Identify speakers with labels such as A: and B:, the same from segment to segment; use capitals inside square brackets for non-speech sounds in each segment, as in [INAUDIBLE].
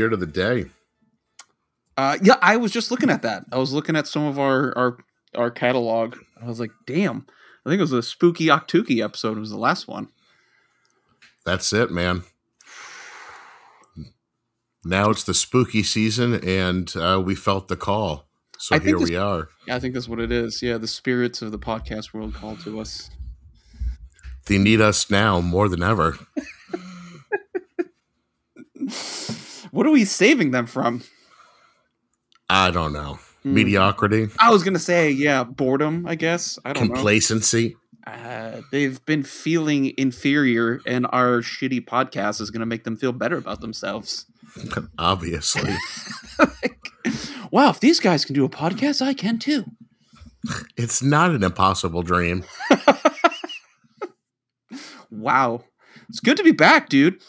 A: year to the day.
B: Uh, yeah, I was just looking at that. I was looking at some of our our our catalog. I was like, damn. I think it was a spooky Octuki episode. It Was the last one.
A: That's it, man. Now it's the spooky season, and uh, we felt the call. So
B: I
A: here
B: this-
A: we are.
B: Yeah, I think that's what it is. Yeah, the spirits of the podcast world call to us.
A: They need us now more than ever. [LAUGHS]
B: What are we saving them from?
A: I don't know.
B: Hmm.
A: Mediocrity,
B: I was gonna say, yeah, boredom. I guess I don't know.
A: complacency.
B: Uh, they've been feeling inferior, and our shitty podcast is gonna make them feel better about themselves. [LAUGHS]
A: Obviously. [LAUGHS]
B: Like, wow, if these guys can do a podcast, I can too. [LAUGHS]
A: it's not an impossible dream.
B: Wow, it's good to be back, dude.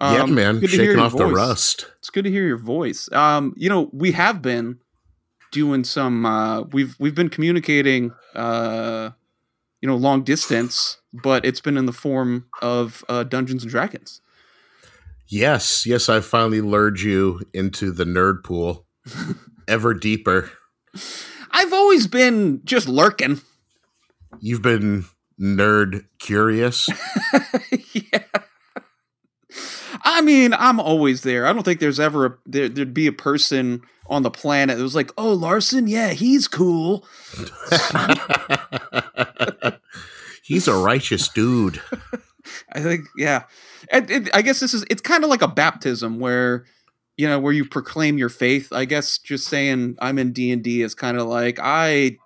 A: Yeah,
B: Um,
A: man.
B: to hear
A: Shaking off the rust.
B: It's good to hear your voice. Um, you know, we have been doing some. Uh, we've we've been communicating. Uh, you know, long distance, but it's been in the form of uh, Dungeons and Dragons.
A: Yes, yes, I finally lured you into the nerd pool [LAUGHS] ever deeper.
B: I've always been just lurking.
A: You've been nerd curious. [LAUGHS]
B: yeah. I mean, I'm always there. I don't think there's ever a, there, there'd be a person on the planet that was like, "Oh, Larson, yeah, he's cool." [LAUGHS]
A: He's a righteous dude. [LAUGHS]
B: I think, yeah. It, I guess this is it's kind of like a baptism where you know where you proclaim your faith. I guess just saying I'm in D and D is kind of like I,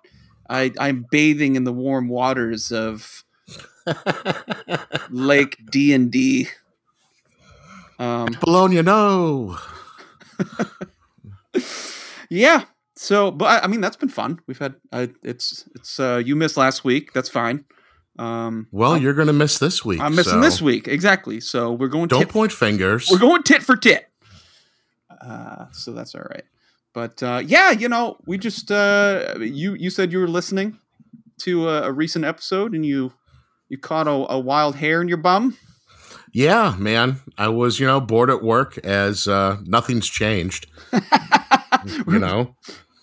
B: I I'm bathing in the warm waters of [LAUGHS] Lake D and D. Um,
A: Bologna, no. [LAUGHS]
B: yeah. So, but I, I mean that's been fun. We've had uh, it's it's uh, you missed last week. That's fine. Um,
A: Well,
B: I'm,
A: you're gonna miss this week.
B: I'm missing
A: so
B: this week exactly. So we're going.
A: Don't
B: tit-
A: point fingers.
B: We're going tit for tit. Uh, so that's all right. But uh, yeah, you know, we just uh, you you said you were listening to a, a recent episode and you you caught a, a wild hair in your bum.
A: Yeah, man. I was, you know, bored at work as uh, nothing's changed. [LAUGHS] You know,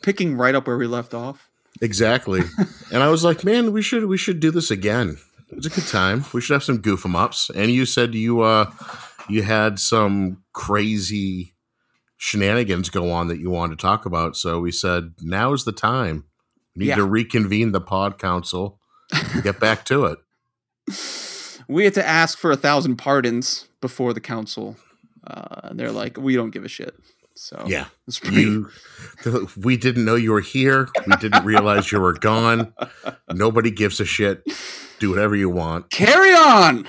B: Picking right up where we left off.
A: exactly. [LAUGHS] and I was like, man, we should we should do this again. It was a good time. We should have some goof 'em ups. And you said you uh you had some crazy shenanigans go on that you wanted to talk about. So we said now is the time. We need
B: Yeah.
A: to reconvene the pod council. Get back to it. [LAUGHS]
B: We had to ask for a thousand pardons before the council. Uh, and they're like, we don't give a shit. So
A: Yeah.
B: it's pretty.
A: You, we didn't know you were here. We didn't realize you were gone. Nobody gives a shit. Do whatever you want.
B: carry on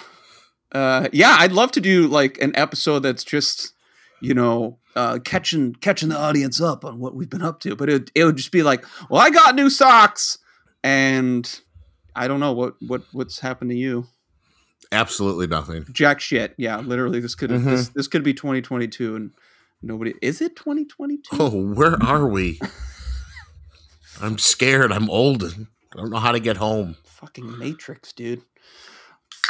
B: uh yeah i'd love to do like an episode that's just you know uh catching catching the audience up on what we've been up to but it, it would just be like well i got new socks and i don't know what what what's happened to you
A: Absolutely nothing.
B: jack shit yeah literally this could
A: Mhm.
B: this, this could be 2022 and nobody is it 2022
A: Oh, where are we? [LAUGHS] I'm scared. I'm old. I don't know how to get home.
B: fucking matrix dude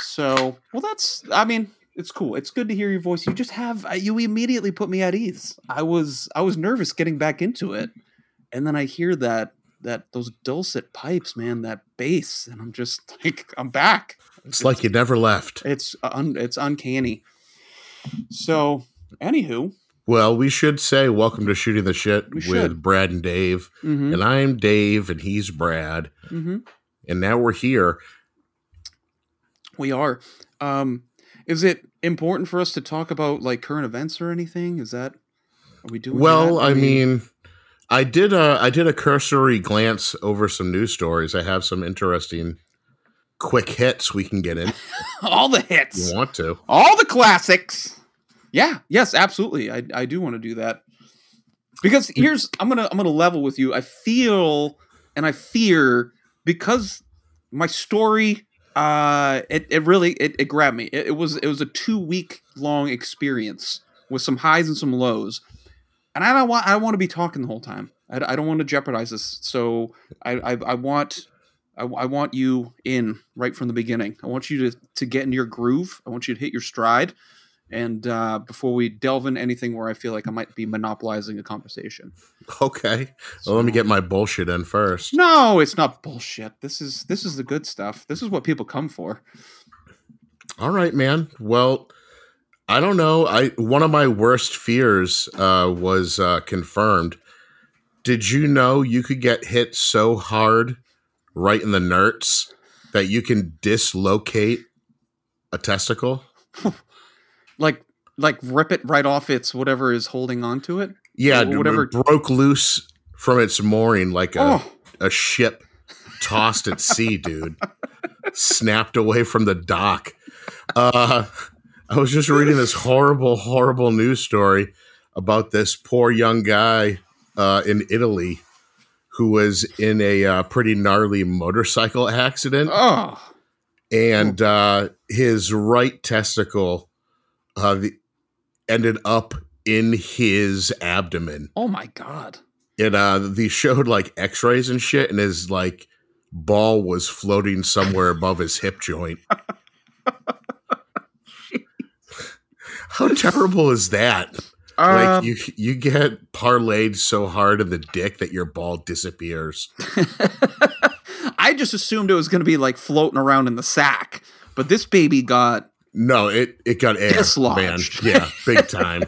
B: so well that's i mean it's cool it's good to hear your voice you just have uh, you immediately put me at ease i was i was nervous getting back into it and then i hear that that those dulcet pipes man that bass and i'm just [LAUGHS] like i'm back
A: It's like you never left.
B: it's un, it's uncanny so anywho
A: Well, we should say welcome to Shooting the Shit
B: We
A: with
B: should.
A: Brad and Dave.
B: mhm,
A: And I'm Dave and he's Brad.
B: mhm.
A: And now we're here.
B: we are um is it important for us to talk about like current events or anything is that are we doing
A: Well,
B: that?
A: I mean, I did a I did a cursory glance over some news stories. I have some interesting quick hits we can get in. [LAUGHS]
B: all the hits
A: you want to?
B: all the classics. Yeah, yes, absolutely. I I do want to do that. Because here's I'm gonna I'm gonna level with you. I feel and I fear because my story uh it, it really it, it grabbed me. It, it was it was a two week long experience with some highs and some lows. And I don't want I want to be talking the whole time. I, I don't want to jeopardize this. So I I, I want I, I want you in right from the beginning. I want you to to get into your groove. I want you to hit your stride and uh, before we delve in anything where I feel like I might be monopolizing a conversation.
A: Okay. Well, let me get my bullshit in first.
B: No, it's not bullshit. This is this is the good stuff. This is what people come for.
A: All right, man. Well, I don't know. I one of my worst fears uh, was uh, confirmed. Did you know you could get hit so hard right in the nerds that you can dislocate a testicle? [LAUGHS]
B: Like like rip it right off its whatever is holding onto it.
A: Yeah,
B: whatever-
A: broke loose from its mooring like a,
B: Oh,
A: a ship tossed at sea, [LAUGHS] dude. Snapped away from the dock. Uh, I was just reading this horrible, horrible news story about this poor young guy uh, in Italy who was in a uh, pretty gnarly motorcycle accident,
B: oh,
A: and uh, his right testicle uh, the, ended up in his abdomen.
B: Oh my god.
A: it uh they showed like x-rays and shit and his like ball was floating somewhere above his hip joint. [LAUGHS] How terrible is that like
B: Um,
A: you you get parlayed so hard in the dick that your ball disappears [LAUGHS]
B: I just assumed it was going to be like floating around in the sack, but this baby got
A: no it it got air man
B: Dislodged.
A: yeah big [LAUGHS] time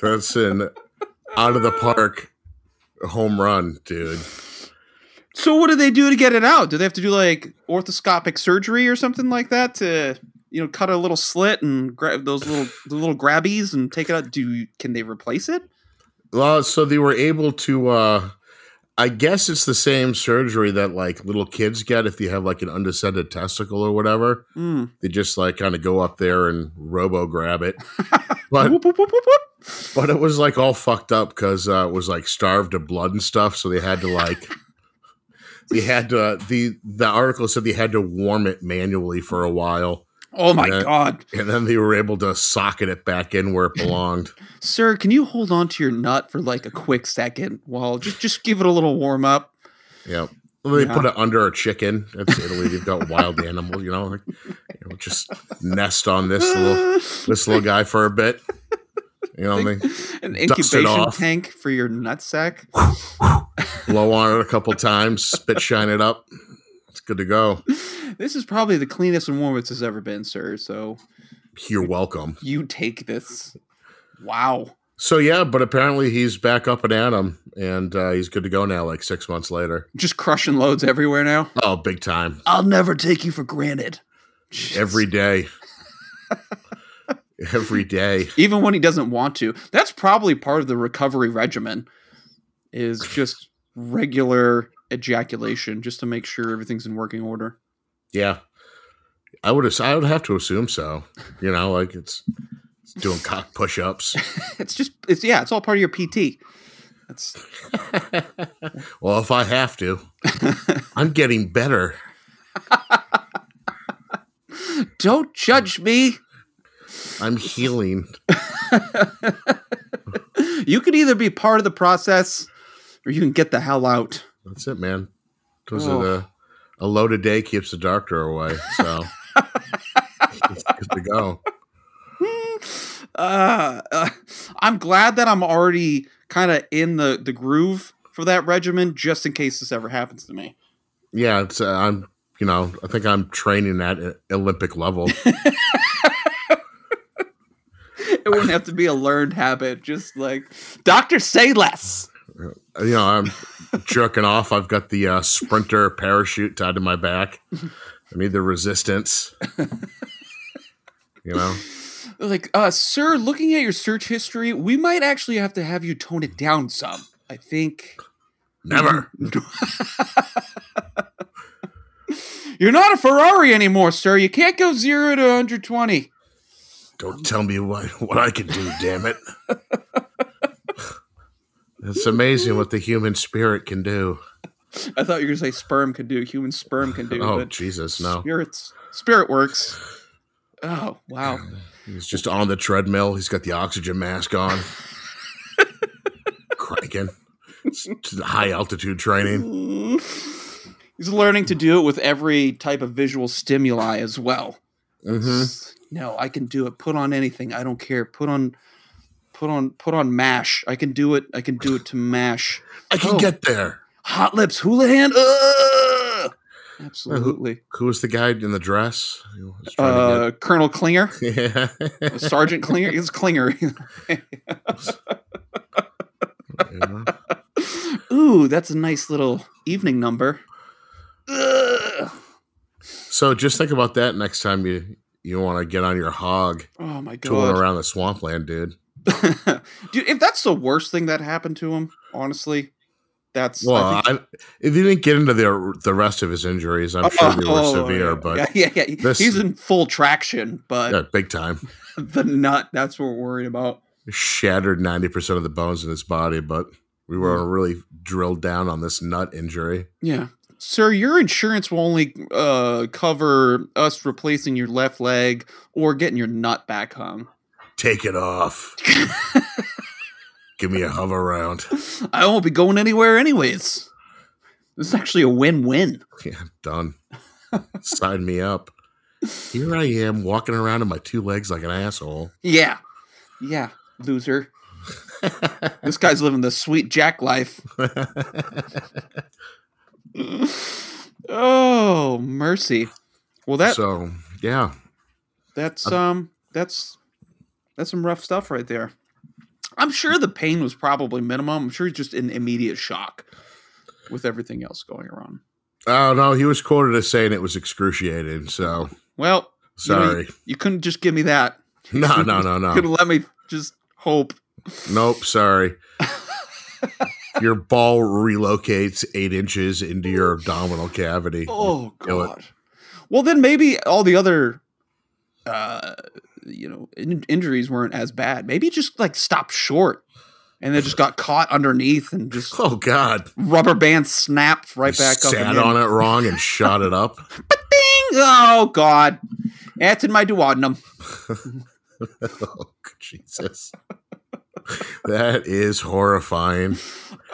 A: that's an out of the park home run dude
B: So what do they do to get it out? Do they have to do like orthoscopic surgery or something like that to you know cut a little slit and grab those little [SIGHS] the little grabbies and take it out? Do can they replace it?
A: Well, so they were able to. uh I guess it's the same surgery that like little kids get if you have like an undescended testicle or whatever.
B: Hmm.
A: They just like kind of go up there and robo grab it. [LAUGHS] But
B: whoop, whoop, whoop.
A: but it was like all fucked up because uh, it was like starved of blood and stuff. So they had to like. They had to the the article said they had to warm it manually for a while,
B: Oh my
A: Yeah.
B: god,
A: and then they were able to socket it back in where it [LAUGHS] belonged.
B: sir! Can you hold on to your nut for like a quick second while just just give it a little warm up?
A: Yeah. They
B: Yeah.
A: put it under a chicken. That's Italy. They've got wild [LAUGHS] animals, you know, like, you know, just nest on this little this little guy for a bit. You know, what
B: I
A: mean? An
B: incubation tank for your nutsack.
A: blow on it a couple times, spit shine it up. Good to go.
B: This is probably the cleanest and warmest it's ever been, sir. So
A: You're welcome.
B: you take this. Wow.
A: So yeah, but apparently he's back up and at 'em, and uh, he's good to go now. Like six months later.
B: Just crushing loads everywhere now.
A: Oh, big time.
B: I'll never take you for granted.
A: Every day. [LAUGHS] Every day.
B: even when he doesn't want to. That's probably part of the recovery regimen. Is just regular ejaculation, just to make sure everything's in working order.
A: Yeah, I would. I would have to assume so. You know, like it's, it's doing cock push-ups. [LAUGHS]
B: It's just, it's yeah, it's all part of your PT. That's [LAUGHS]
A: well, if I have to, [LAUGHS] I'm getting better.
B: don't judge me.
A: I'm healing.
B: You can either be part of the process, or you can get the hell out.
A: That's it, man. Was
B: Oh.
A: it a, a loaded day keeps the doctor away? So [LAUGHS] it's good to go. [LAUGHS]
B: uh, uh, I'm glad that I'm already kind of in the the groove for that regimen, just in case this ever happens to me.
A: Yeah, it's. Uh, I'm. You know, I think I'm training at Olympic level. [LAUGHS]
B: It wouldn't have to be a learned habit. Just like doctor, say less.
A: You know, I'm jerking off. I've got the uh, sprinter parachute tied to my back. I need the resistance. You know,
B: Like, uh, sir, looking at your search history, we might actually have to have you tone it down some. I think
A: never. [LAUGHS]
B: you're not a Ferrari anymore, sir. You can't go zero to 120.
A: Don't tell me what what I can do. Damn it! [LAUGHS] It's amazing what the human spirit can do.
B: I thought you were gonna say sperm can do, human sperm can do,
A: Oh Jesus, no!
B: spirits, spirit works. Oh wow. [SIGHS]
A: He's just on the treadmill. He's got the oxygen mask on, cranking. It's high altitude training. [LAUGHS]
B: He's learning to do it with every type of visual stimuli as well.
A: hmm
B: No, I can do it. Put on anything. I don't care. Put on put on put on mash. I can do it. I can do it to mash.
A: I can
B: Oh.
A: get there.
B: Hot lips, Houlihan. Uh, Ugh! Absolutely.
A: Who was the guy in the dress?
B: Uh, Colonel Klinger, [LAUGHS]
A: yeah.
B: Uh, Sergeant Klinger. It's Klinger.
A: Yeah. [LAUGHS] [LAUGHS]
B: Ooh, that's a nice little evening number. Ugh.
A: So just think about that next time you you want to get on your hog
B: Oh my
A: tooling
B: god,
A: around the swampland, dude. [LAUGHS]
B: dude! If that's the worst thing that happened to him, honestly, that's I
A: Well,
B: think-
A: I, if you didn't get into the the rest of his injuries, I'm sure they were
B: Oh,
A: severe,
B: yeah.
A: but
B: yeah, yeah, yeah.
A: this-
B: he's in full traction, but
A: yeah, big time. [LAUGHS]
B: the nut that's what we're worried about.
A: Shattered ninety percent of the bones in his body, but we were really drilled down on this nut injury.
B: Yeah. Sir, your insurance will only uh, cover us replacing your left leg or getting your nut back hung.
A: Take it off. Give me a Hoveround.
B: I won't be going anywhere anyways. This is actually a win-win.
A: Yeah, done. Sign me up. Here I am walking around on my two legs like an asshole.
B: Yeah. Yeah, loser. This guy's living the sweet jack life. [LAUGHS] oh, mercy. Well, that
A: so yeah,
B: that's um that's that's some rough stuff right there. I'm sure the pain was probably minimum. I'm sure he's just in immediate shock with everything else going around.
A: oh no, he was quoted as saying it was excruciating. So
B: Well, you know,
A: sorry.
B: you couldn't just give me that.
A: No, no, no, no.
B: Could
A: no.
B: have let me just hope.
A: Nope, sorry. [LAUGHS] Your ball relocates eight inches into your abdominal cavity.
B: Oh god. Well, then maybe all the other, uh, you know, in- injuries weren't as bad. Maybe just like stopped short, and then just got caught underneath and just
A: Oh God!
B: rubber band snapped right
A: You
B: back up.
A: Sat on it wrong and shot it up. [LAUGHS]
B: Oh god, that's in my duodenum. [LAUGHS]
A: oh Jesus! That is horrifying.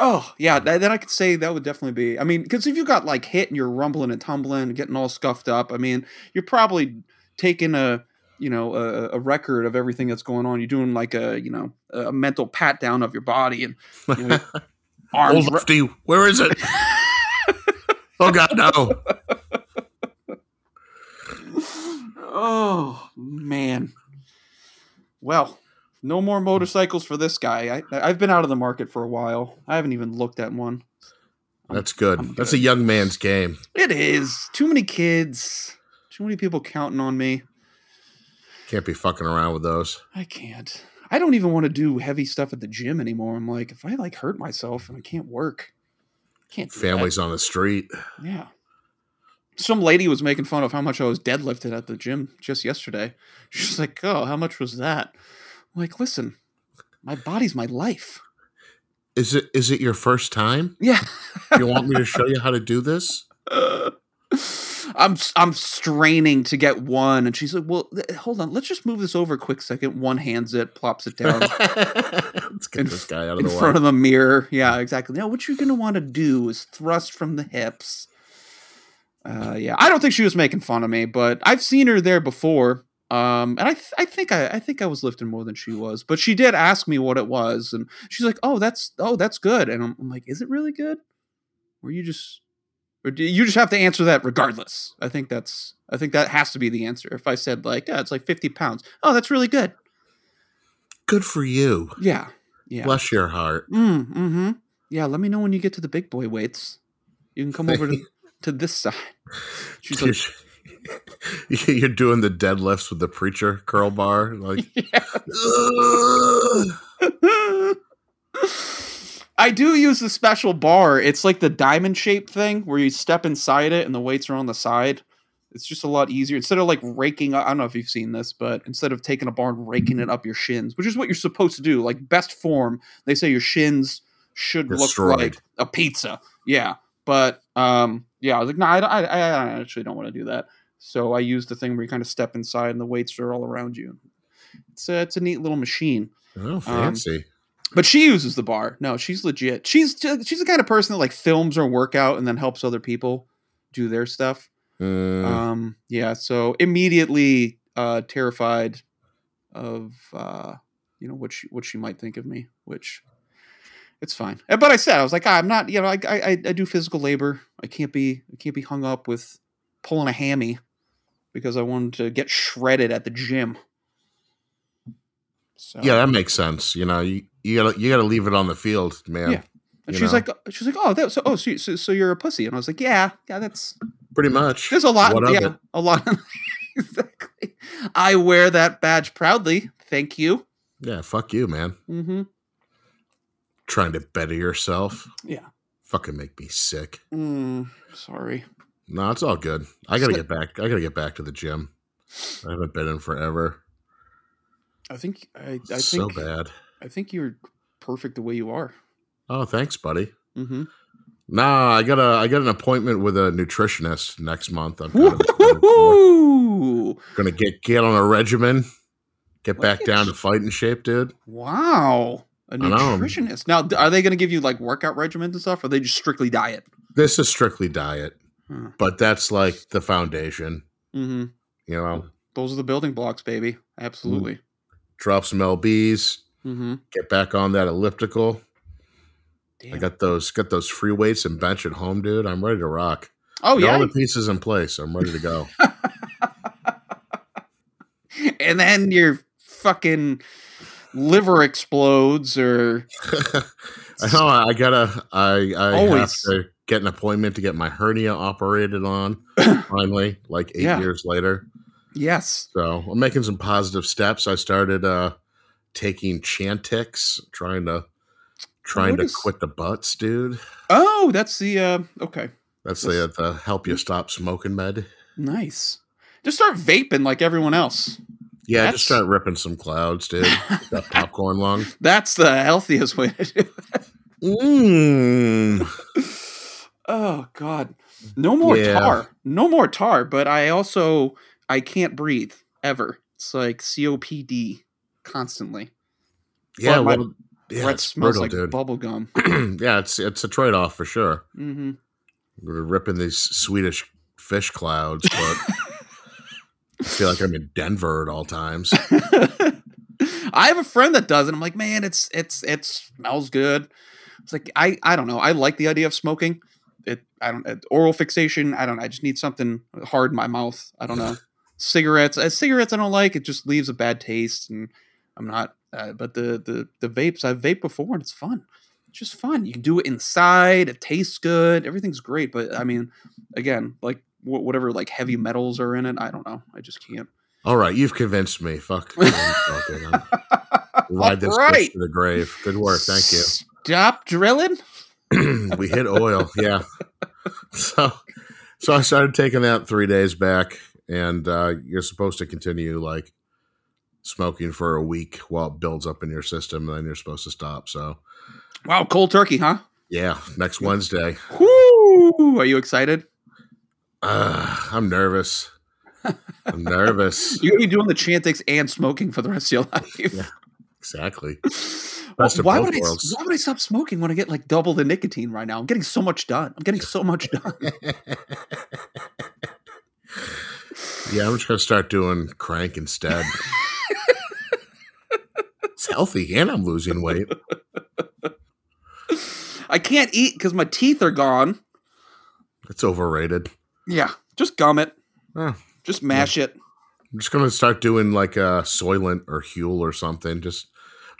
B: Oh yeah, th- then I could say that would definitely be. I mean, because if you got like hit and you're rumbling and tumbling and getting all scuffed up, I mean, you're probably taking a you know a, a record of everything that's going on. You're doing like a you know a mental pat down of your body and you know, [LAUGHS] arms. ra-
A: lefty, where is it? [LAUGHS] oh God, no!
B: oh man. Well, no more motorcycles for this guy. I, I've been out of the market for a while. I haven't even looked at one.
A: That's good.
B: I'm
A: That's a young man's game.
B: It is too many kids, too many people counting on me.
A: Can't be fucking around with those.
B: I can't. I don't even want to do heavy stuff at the gym anymore. I'm like, if I like hurt myself and I can't work, I can't. do that.
A: Families on the street.
B: Yeah. Some lady was making fun of how much I was deadlifted at the gym just yesterday. [LAUGHS] She's like, "Oh, how much was that?" I'm like, listen, my body's my life.
A: Is it is it your first time?
B: Yeah.
A: You want me to show you how to do this? [LAUGHS]
B: I'm I'm straining to get one, and she's like, "Well, th- hold on, let's just move this over a quick second. One hands it, plops it down [LAUGHS]
A: Let's get
B: In-
A: this guy out of
B: in
A: the way.
B: front of the mirror. Yeah, exactly. Now, what you're gonna want to do is thrust from the hips. Uh, yeah, I don't think she was making fun of me, but I've seen her there before. Um, and I, th- I think I, I think I was lifting more than she was, but she did ask me what it was, and she's like, "Oh, that's, oh, that's good." And I'm, I'm like, "Is it really good?" Or you just, or do you just have to answer that regardless? I think that's, I think that has to be the answer. If I said like, "Yeah, it's like 50 pounds," oh, that's really good.
A: Good for you.
B: Yeah, yeah.
A: Bless your heart.
B: Mm, mm-hmm. Yeah, let me know when you get to the big boy weights. You can come over to, [LAUGHS] to this side. She's like, [LAUGHS]
A: You're doing the deadlifts with the preacher curl bar, like. [LAUGHS]
B: yeah. I do use the special bar. It's like the diamond shaped thing where you step inside it and the weights are on the side. It's just a lot easier. Instead of like raking, I don't know if you've seen this, but instead of taking a bar and raking it up your shins, which is what you're supposed to do, like best form, they say your shins should
A: Destroyed.
B: look like a pizza. Yeah. But um, yeah, I was like, no, I, I, I actually don't want to do that. So I use the thing where you kind of step inside and the weights are all around you. It's a, it's a neat little machine.
A: Oh, fancy.
B: But she uses the bar. No, she's legit. She's she's the kind of person that like films her workout and then helps other people do their stuff.
A: Mm,
B: Um, yeah, so immediately uh, terrified of uh, you know what she what she might think of me, which it's fine. Uh, But I said I was like, "Ah, I'm not, you know, I, I I- I do physical labor. I can't be I can't be hung up with pulling a hammy because I wanted to get shredded at the gym. So
A: yeah, that makes sense. You know, you, you gotta you gotta leave it on the field, man.
B: Yeah. and
A: you
B: she's
A: know.
B: like, she's like, oh, that, so oh, so, so you're a pussy, and I was like, yeah, yeah, that's
A: Pretty much.
B: There's a lot.
A: What
B: yeah, a lot. [LAUGHS] exactly. I wear that badge proudly. Thank you.
A: Yeah, fuck you, man.
B: Mm-hmm.
A: Trying to better yourself.
B: Yeah.
A: Fucking make me sick.
B: Mm, sorry.
A: No, it's all good. I gotta get back. I gotta get back to the gym. I haven't been in forever.
B: I think I, I
A: so
B: think
A: bad.
B: I think you're perfect the way you are.
A: Oh, thanks, buddy.
B: Mm-hmm.
A: Nah, I got a I got an appointment with a nutritionist next month. I'm kind of gonna get get on a regimen, get back down
B: you.
A: to fighting shape, dude.
B: Wow. A nutritionist. Now, are they going to give you like workout regimens and stuff, or are they just strictly diet?
A: This is strictly diet,
B: Hmm.
A: but that's like the foundation.
B: Mm-hmm.
A: You know,
B: Those are the building blocks, baby. Absolutely.
A: Drop some lbs,
B: Mm-hmm.
A: get back on that elliptical. I got those got those free weights and bench at home, dude. I'm ready to rock.
B: oh
A: Got
B: yeah.
A: all the pieces in place. I'm ready to go. [LAUGHS]
B: and then your fucking liver explodes or [LAUGHS]
A: I know I gotta I I have
B: Always.
A: to get an appointment to get my hernia operated on [CLEARS THROAT] finally, like eight
B: Yeah.
A: years later.
B: Yes
A: So I'm making some positive steps. I started uh taking Chantix, trying to trying to
B: is-
A: quit the butts, dude.
B: oh that's the uh okay
A: That's the the help you stop smoking med.
B: nice just start vaping like everyone else
A: Yeah,
B: That's-
A: just start ripping some clouds, dude. Got [LAUGHS] popcorn lung.
B: that's the healthiest way to do it
A: Mmm. [LAUGHS]
B: oh god no more
A: Yeah.
B: tar no more tar but i also i can't breathe ever it's like copd constantly
A: Yeah,
B: my
A: well, yeah,
B: breath smells
A: brutal,
B: like
A: dude.
B: bubble gum [CLEARS THROAT]
A: yeah, it's it's a trade off for sure.
B: mm-hmm.
A: We're ripping these Swedish fish clouds, but I [LAUGHS] feel like I'm in Denver at all times. [LAUGHS]
B: I have a friend that does it. I'm like, man, it's it's it smells good. It's like I I don't know. I like the idea of smoking. It I don't uh, oral fixation. I don't. I just need something hard in my mouth. I don't know. Cigarettes. Uh, cigarettes I don't like. It just leaves a bad taste, and I'm not. Uh, but the the the vapes I've vaped before, and it's fun. It's just fun. You can do it inside. It tastes good. Everything's great. But I mean, again, like wh- whatever like heavy metals are in it. I don't know. I just can't.
A: All right, you've convinced me. Fuck. [LAUGHS] I'm fucking- I'm- Ride this
B: Alright.
A: to the grave. Good work. Thank you.
B: Stop drilling. [CLEARS THROAT]
A: we hit oil. Yeah. [LAUGHS] So, so I started taking that three days back, and uh, you're supposed to continue like smoking for a week while it builds up in your system, and then you're supposed to stop. So,
B: Wow, cold turkey, huh?
A: yeah, next Wednesday.
B: Whoo! Are you excited?
A: Uh, I'm nervous. I'm [LAUGHS] nervous.
B: You're gonna be doing the Chantix and smoking for the rest of your life.
A: Yeah. Exactly.
B: Well, [LAUGHS] why would I? Why would I stop smoking when I get like double the nicotine right now? I'm getting so much done. I'm getting so much [LAUGHS] done.
A: Yeah, I'm just gonna start doing crank instead. [LAUGHS] it's healthy, and I'm losing weight.
B: I can't eat because my teeth are gone.
A: It's overrated.
B: Yeah, just gum it.
A: Oh,
B: Just mash it.
A: I'm just gonna start doing like a Soylent or Huel or something. Just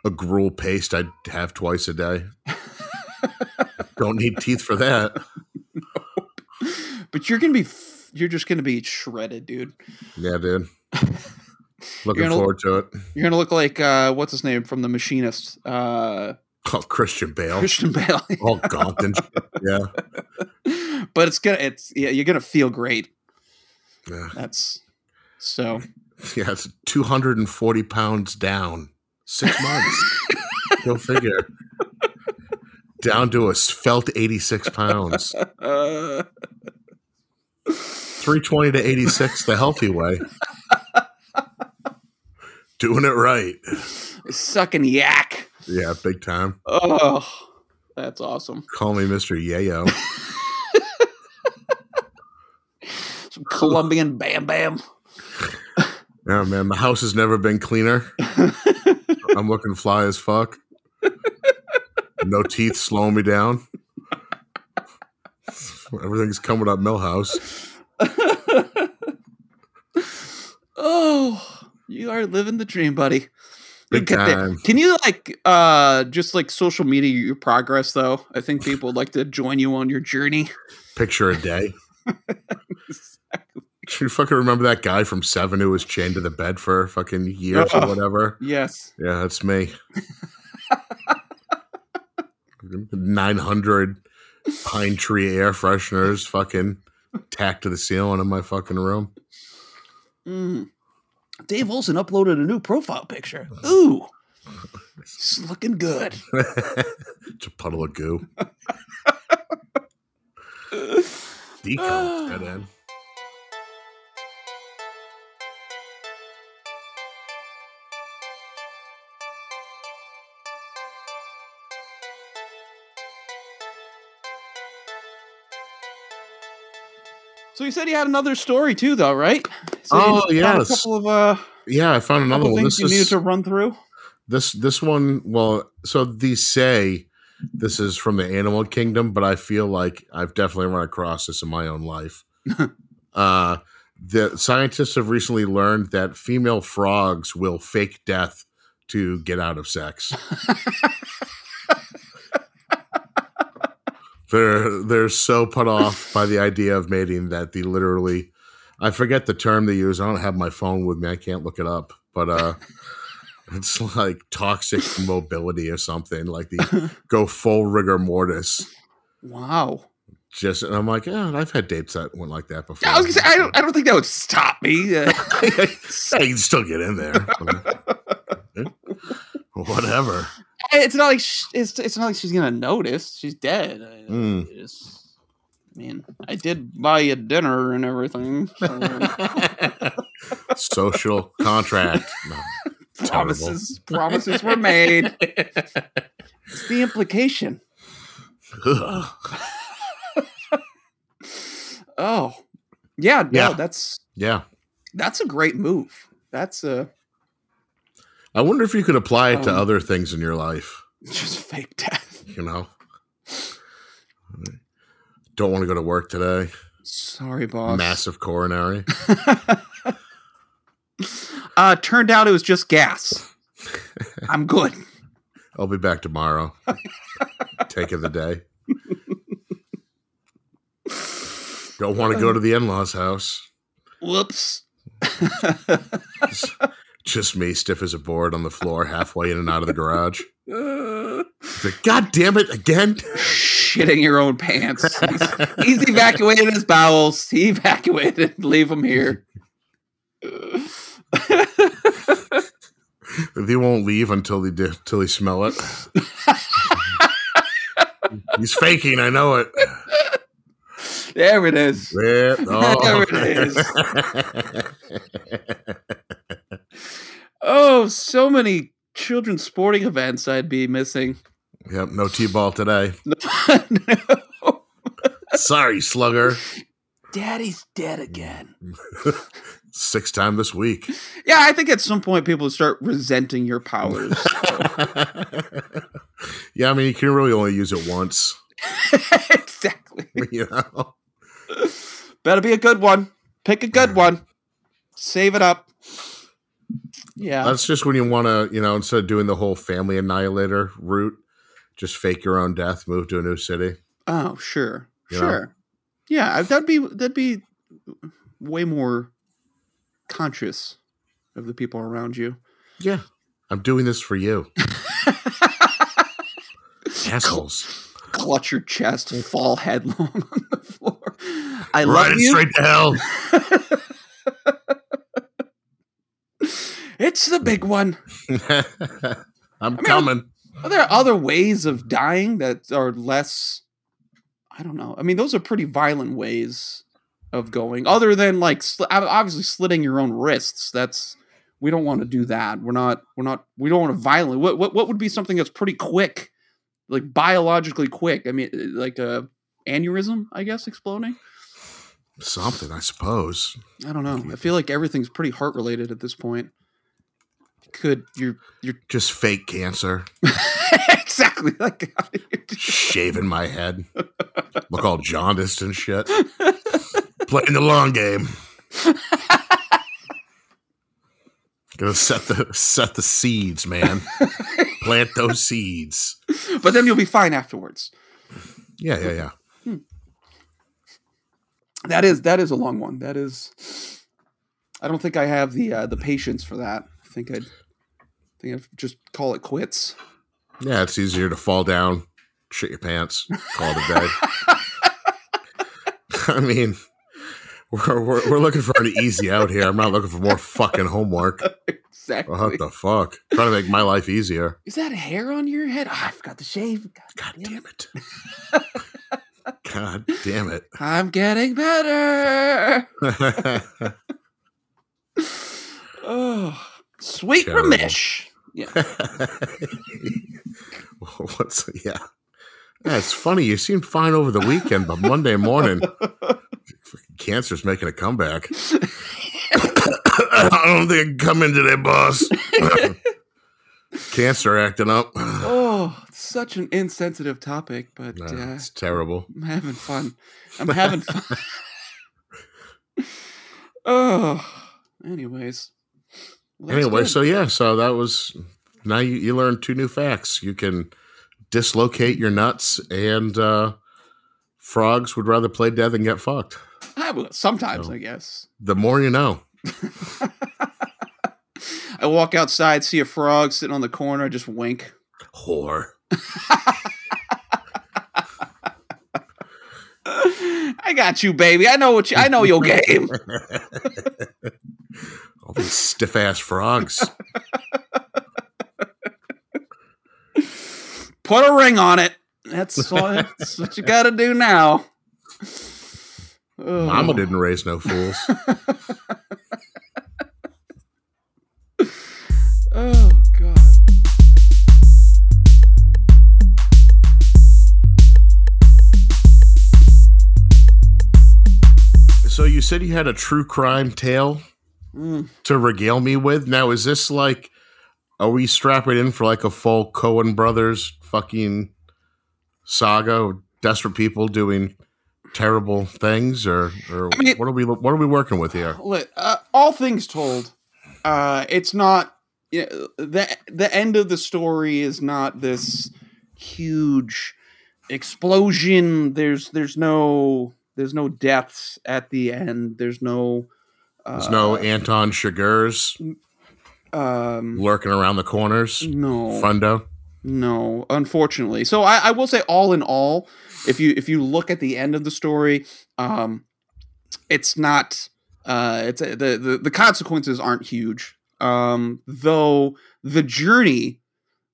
A: a gruel paste I'd have twice a day. [LAUGHS] Don't need teeth for that.
B: But you're gonna be. You're just gonna be shredded, dude.
A: Yeah, dude. [LAUGHS] Looking forward to it.
B: You're gonna look like uh, what's his name from The Machinist, uh,
A: Oh, Christian Bale.
B: Christian Bale.
A: All gaunt and yeah. [LAUGHS]
B: but it's gonna. It's yeah. You're gonna feel great.
A: yeah.
B: That's so. [LAUGHS]
A: Yeah, it's 240 pounds down. Six months. Go figure. Down to a felt 86 pounds.
B: Uh,
A: 320 to 86 the healthy way. Doing it right.
B: sucking yak.
A: Yeah, big time.
B: Oh, that's awesome.
A: Call me Mr. Yayo.
B: Some Colombian Bam Bam.
A: Yeah, man, the house has never been cleaner. [LAUGHS] I'm looking fly as fuck. No teeth slowing me down. Everything's coming up Milhouse. [LAUGHS]
B: oh, you are living the dream, buddy.
A: Big
B: get there.
A: time.
B: Can you like uh just like social media your progress though? I think people would like to join you on your journey.
A: Picture a day. [LAUGHS] You fucking remember that guy from Seven who was chained to the bed for fucking years or whatever?
B: yes.
A: Yeah, that's me. [LAUGHS] 900 pine tree air fresheners fucking tacked to the ceiling in my fucking room.
B: Mm. Dave Olson uploaded a new profile picture. Ooh. It's looking good. [LAUGHS]
A: it's a puddle of goo. [LAUGHS] Decom dead end.
B: So you said you had another story too, though, right? So
A: Oh, yes.
B: a couple of uh,
A: Yeah, I found another one. This
B: you needed
A: is
B: to run through.
A: this this one. Well, so these say this is from the animal kingdom, but I feel like I've definitely run across this in my own life. [LAUGHS] uh, the scientists have recently learned that female frogs will fake death to get out of sex. [LAUGHS] they're they're so put off by the idea of mating that they literally I forget the term they use. I don't have my phone with me. I can't look it up. But uh [LAUGHS] it's like toxic mobility or something. Like they [LAUGHS] go full rigor mortis.
B: Wow.
A: Just and I'm like, yeah, I've had dates that went like that before.
B: Yeah, I was gonna say I don't. I don't think that would stop me. [LAUGHS] Uh,
A: I can still get in there. Whatever.
B: It's not like sh- it's. It's not like she's gonna notice. She's dead. I,
A: Mm.
B: it's- I mean, I did buy you dinner and everything. so- [LAUGHS]
A: Social contract. [LAUGHS] No,
B: promises. Promises were made. [LAUGHS] It's the implication. Oh, yeah. No,
A: Yeah.
B: that's
A: Yeah.
B: that's a great move. That's a
A: I wonder if you could apply it to
B: Um,
A: other things in your life.
B: just fake death.
A: You know? Don't want to go to work today.
B: Sorry, boss.
A: Massive coronary. [LAUGHS]
B: uh, turned out it was just gas. I'm good. [LAUGHS]
A: I'll be back tomorrow. Take of the day. Don't want to go to the in law's house.
B: Whoops. [LAUGHS]
A: Just me, stiff as a board on the floor, [LAUGHS] halfway in and out of the garage. [LAUGHS] Like, God damn it, again?
B: shitting your own pants. He's, [LAUGHS] he's evacuated his bowels. He evacuated. Leave him here.
A: They won't leave until they do, until they smell it. He's faking, I know it.
B: there it is.
A: Yeah, oh.
B: There Oh, so many children's sporting events I'd be missing.
A: yep, no T-ball today. [LAUGHS]
B: No.
A: Sorry, slugger.
B: Daddy's dead again. [LAUGHS]
A: Six time this week.
B: Yeah, I think at some point people start resenting your powers. [LAUGHS]
A: yeah, I mean, you can really only use it once.
B: exactly.
A: You know,
B: Better be a good one. Pick a good one. Save it up. Yeah.
A: that's just when you want to, you know, instead of doing the whole family annihilator route, just fake your own death, move to a new city.
B: Oh, sure.
A: You know?
B: sure. Yeah, that'd be that'd be way more conscious of the people around you.
A: Yeah, I'm doing this for you, [LAUGHS] assholes.
B: Clutch your chest and fall headlong [LAUGHS] on the floor. I love
A: Riding
B: you.
A: straight to hell. [LAUGHS]
B: It's the big one. [LAUGHS]
A: I'm
B: mean,
A: coming.
B: Are there other ways of dying that are less? I don't know. I mean, those are pretty violent ways of going. Other than like ob- obviously slitting your own wrists. That's we don't want to do that. We're not. We're not. We don't want to violently. What what what would be something that's pretty quick, like biologically quick? I mean, uh, like a aneurysm, I guess, exploding.
A: Something, I suppose.
B: I don't know. I feel like everything's pretty heart related at this point. Could you're you're
A: Just fake cancer. [LAUGHS]
B: exactly like
A: Shaving my head. Look all jaundiced and shit. [LAUGHS] Playing the long game. Gonna set the set the seeds, man. Plant those seeds.
B: but then you'll be fine afterwards.
A: Yeah, yeah, yeah.
B: That is that is a long one. That is. I don't think I have the uh, the patience for that. I think I'd think I'd just call it quits.
A: Yeah, it's easier to fall down, shit your pants, call it a day. [LAUGHS] I mean, we're, we're, we're looking for an easy out here. I'm not looking for more fucking homework.
B: Exactly.
A: What the fuck? Trying to make my life easier.
B: Is that hair on your head? Ah, I forgot to shave. God,
A: God
B: damn
A: damn it. God damn it. [LAUGHS]
B: I'm getting better. [LAUGHS] Oh, sweet
A: Terrible.
B: remish. Yeah. [LAUGHS]
A: What's yeah? It's funny. You seemed fine over the weekend, but Monday morning, [LAUGHS] cancer's making a comeback. [COUGHS] I don't think I can come in today, boss. [LAUGHS] Cancer acting up. [SIGHS]
B: Oh, such an insensitive topic, but
A: No,
B: uh,
A: it's terrible.
B: I'm having fun. I'm having fun. oh, anyways. Well,
A: Anyway,
B: good.
A: so yeah, so that was now you, you learned two new facts. You can dislocate your nuts, and uh, frogs would rather play dead than get fucked.
B: I will, sometimes,
A: No.
B: I guess.
A: The more you know. [LAUGHS]
B: I walk outside, see a frog sitting on the corner, I just wink.
A: Whore. [LAUGHS]
B: I got you, baby. I know what you. I know your [LAUGHS] game.
A: All these stiff ass frogs.
B: Put a ring on it. That's what, that's what you got to do now. Oh.
A: Mama didn't raise no fools. [LAUGHS]
B: Oh God.
A: So you said you had a true crime tale
B: Mm.
A: to regale me with. Now is this like are we strapping in for like a full Coen brothers fucking saga of desperate people doing terrible things or or
B: I mean-
A: what are we what are we working with here? [SIGHS]
B: Look, uh, all things told, uh, it's not you know, the the end of the story is not this huge explosion. There's there's no there's no deaths at the end. There's no uh,
A: There's no Anton Chigurhs
B: um
A: lurking around the corners.
B: no
A: Fundo.
B: No, unfortunately. So I, I will say, all in all, if you if you look at the end of the story, um, it's not. Uh, it's the, the the consequences aren't huge. Um, though the journey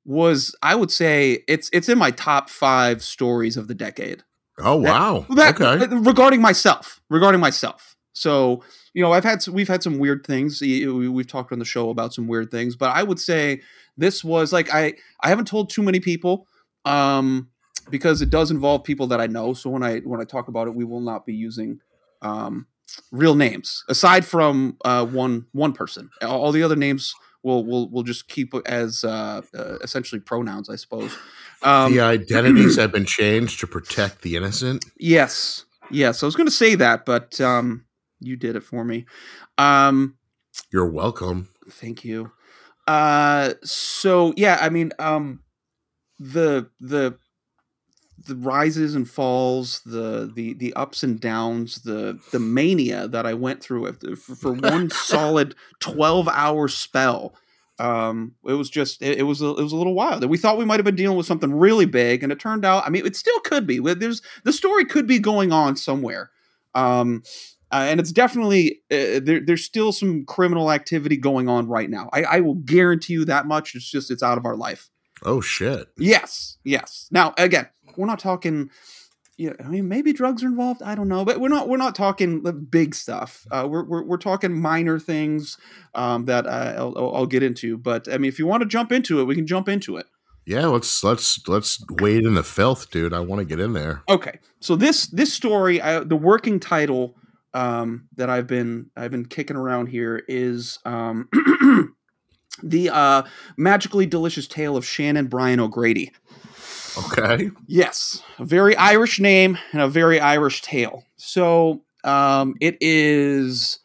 B: was, I would say, it's it's in my top five stories of the decade.
A: Oh wow.
B: That-
A: okay.
B: regarding myself, regarding myself. So you know, I've had some, we've had some weird things. We- We've talked on the show about some weird things, but I would say this was like I I haven't told too many people um, because it does involve people that I know. So when I when I talk about it, we will not be using um, real names aside from uh, one one person. All all the other names will will will just keep as uh, uh, essentially pronouns, I suppose. Um,
A: the identities [CLEARS THROAT] have been changed to protect the innocent.
B: Yes. Yes. I was going to say that, but um, you did it for me. Um,
A: You're welcome.
B: thank you. Uh, so yeah, I mean, um, the the the rises and falls, the the the ups and downs, the the mania that I went through if- for, for one [LAUGHS] solid twelve hour spell. Um, it was just it, it was a, it was a little wild. We thought we might have been dealing with something really big, and it turned out. I mean, it still could be. There's the story could be going on somewhere. Um, uh, and it's definitely uh, there, there's still some criminal activity going on right now. I, I will guarantee you that much. It's just it's out of our life.
A: Oh shit.
B: Yes, yes. Now again, we're not talking. Yeah, I mean, maybe drugs are involved. I don't know, but we're not. We're not talking the big stuff. Uh, we're, we're we're talking minor things um, that uh, I'll, I'll I'll get into. But I mean, if you want to jump into it, we can jump into it.
A: Yeah, let's let's let's wade in the filth, dude. I want to get in there.
B: Okay, so this this story, I, the working title um, that I've been I've been kicking around here is um, [CLEARS THROAT] the uh, magically delicious tale of Shannon Brian O'Grady.
A: Okay.
B: Yes, a very Irish name and a very Irish tale. So um, it is.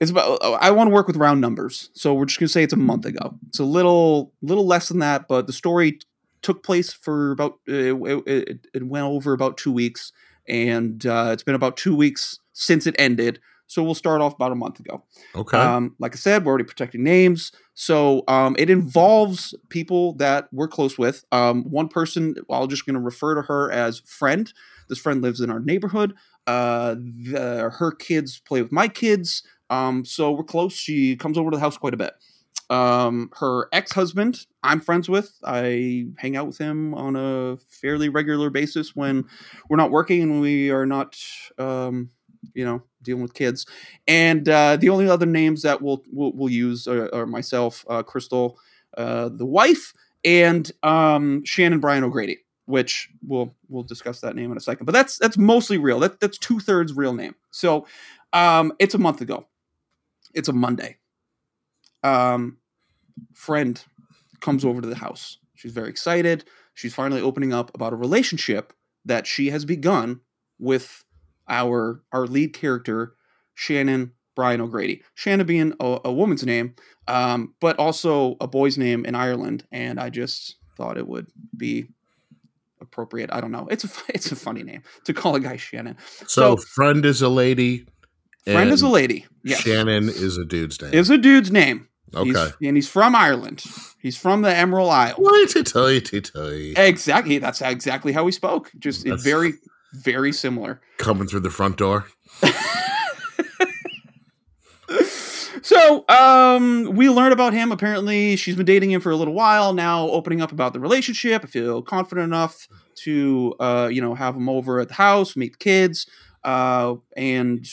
B: It's about. I want to work with round numbers, so we're just gonna say it's a month ago. It's a little, little less than that, but the story took place for about. Uh, it, it, it went over about two weeks, and uh, it's been about two weeks since it ended. So we'll start off about a month ago.
A: Okay.
B: Um, like I said, we're already protecting names. So um, it involves people that we're close with. Um, one person, I'm just going to refer to her as friend. This friend lives in our neighborhood. Uh, the, her kids play with my kids. Um, so we're close. She comes over to the house quite a bit. Um, her ex husband, I'm friends with. I hang out with him on a fairly regular basis when we're not working and we are not, um, you know, dealing with kids. And uh, the only other names that we'll we'll, we'll use are, are myself, uh, Crystal, uh, the wife, and um, Shannon Brian O'Grady, which we'll we'll discuss that name in a second. But that's that's mostly real. That that's two thirds real name. So um, it's a month ago. It's a Monday. Um, friend comes over to the house. She's very excited. She's finally opening up about a relationship that she has begun with our our lead character, Shannon Brian O'Grady. Shannon being a, a woman's name, um, but also a boy's name in Ireland, and I just thought it would be appropriate. I don't know. It's a it's a funny name to call a guy Shannon.
A: So, friend is a lady.
B: Friend is a lady. Yes.
A: Shannon is a dude's name.
B: is a dude's name.
A: okay.
B: He's, and he's from Ireland. He's from the Emerald Isle.
A: What to tell you to tell you.
B: Exactly. That's exactly how he spoke. Just
A: That's-
B: very, very similar.
A: Coming through the front door. [LAUGHS]
B: So, um, we learn about him. Apparently, she's been dating him for a little while now, opening up about the relationship. I feel confident enough to, uh, you know, have him over at the house, meet the kids, uh, and,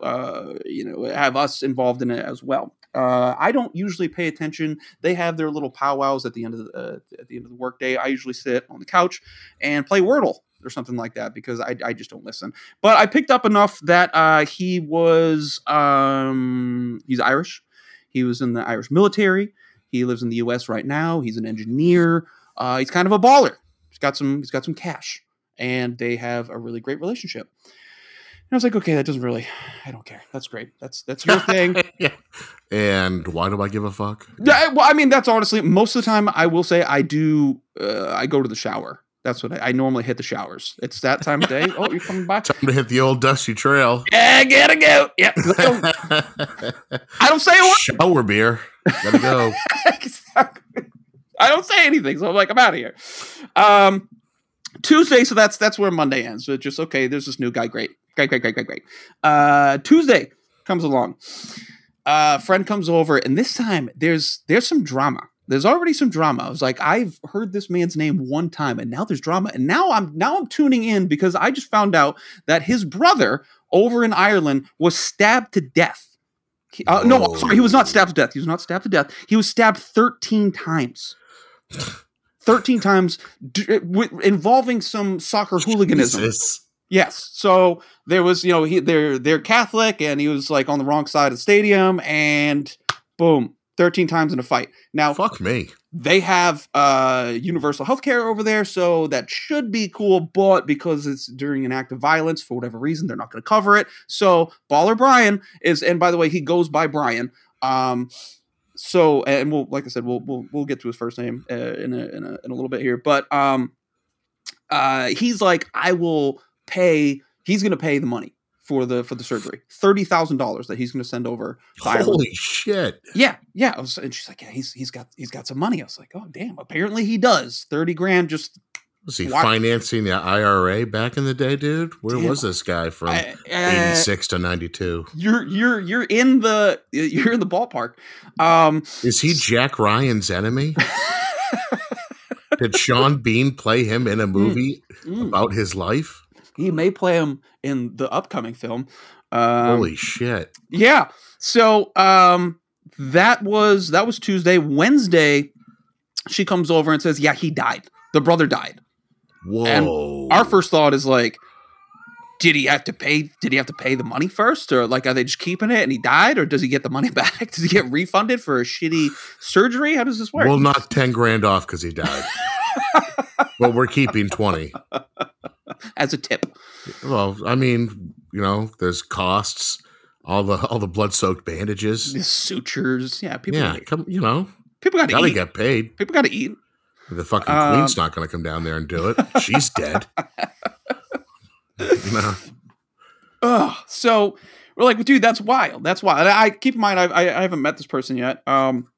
B: uh, you know, have us involved in it as well. Uh, I don't usually pay attention. They have their little powwows at the end of the uh, at the end of the workday. I usually sit on the couch and play Wordle or something like that because I, I just don't listen. But I picked up enough that uh, he was um, he's Irish. He was in the Irish military. He lives in the U.S. right now. He's an engineer. Uh, he's kind of a baller. He's got some he's got some cash, and they have a really great relationship. And I was like, okay, that doesn't really. I don't care. That's great. That's that's your [LAUGHS] thing.
A: yeah. And why do I give a fuck?
B: Yeah, well, I mean, that's honestly most of the time. I will say I do. Uh, I go to the shower. That's what I, I normally hit the showers. It's that time of day. Oh, you're coming by.
A: Time to hit the old dusty trail.
B: Yeah, gotta go. Yep. I don't, I don't say a word.
A: Shower beer. Gotta go. [LAUGHS]
B: exactly. I don't say anything, so I'm like, I'm out of here. Um, Tuesday, so that's that's where Monday ends. So it's just okay. There's this new guy. Great, great, great, great, great, great. Uh, Tuesday comes along. Uh, friend comes over, and this time there's there's some drama. There's already some drama. I was like, I've heard this man's name one time, and now there's drama. And now I'm now I'm tuning in because I just found out that his brother over in Ireland was stabbed to death. He- uh, no,
A: Whoa.
B: sorry, he was not stabbed to death. He was not stabbed to death. He was stabbed 13 times. [SIGHS] 13 times d- w- involving some soccer hooliganism.
A: Jesus.
B: Yes. So there was, you know, he they're they're Catholic and he was like on the wrong side of the stadium and boom, 13 times in a fight. Now
A: Fuck me.
B: they have uh universal healthcare over there, so that should be cool, but because it's during an act of violence, for whatever reason, they're not gonna cover it. So Baller Brian is and by the way, he goes by Brian. Um so and we'll like I said, we'll we'll we'll get to his first name uh, in a, in a in a little bit here. But um uh he's like, I will pay he's gonna pay the money for the for the surgery. Thirty thousand dollars that he's gonna send over.
A: Holy shit.
B: Yeah, yeah. Was, and she's like, yeah, he's he's got he's got some money. I was like, oh damn. Apparently he does. Thirty grand. Just
A: Was he
B: Why-
A: financing the IRA back in the day, dude? Where
B: Damn.
A: was this guy from
B: I- uh,
A: 86 to 92?
B: you're you're you're in the you're in the ballpark. Um,
A: Is he Jack Ryan's enemy? [LAUGHS] Did Sean Bean play him in a movie
B: mm,
A: about his life?
B: He may play him in the upcoming film. Um,
A: Holy shit.
B: yeah. So um, that was that was Tuesday. Wednesday, she comes over and says, yeah, he died. The brother died.
A: Whoa.
B: Our first thought is like, did he have to pay? Did he have to pay the money first, or like are they just keeping it and he died, or does he get the money [LAUGHS] back? Does he get refunded for a shitty surgery? How does this work?
A: We'll knock ten grand off because he died. [LAUGHS] but we're keeping twenty [LAUGHS]
B: as a tip.
A: Well, I mean, you know, there's costs, all the all the blood soaked bandages,
B: the sutures. Yeah, people.
A: Yeah, come. You know,
B: people got to
A: gotta get paid.
B: People got to eat.
A: The fucking um, queen's not going to come down there and do it. She's dead. [LAUGHS]
B: no. Ugh. So we're like, dude, that's wild. That's wild. I keep in mind, I, I haven't met this person yet. Um,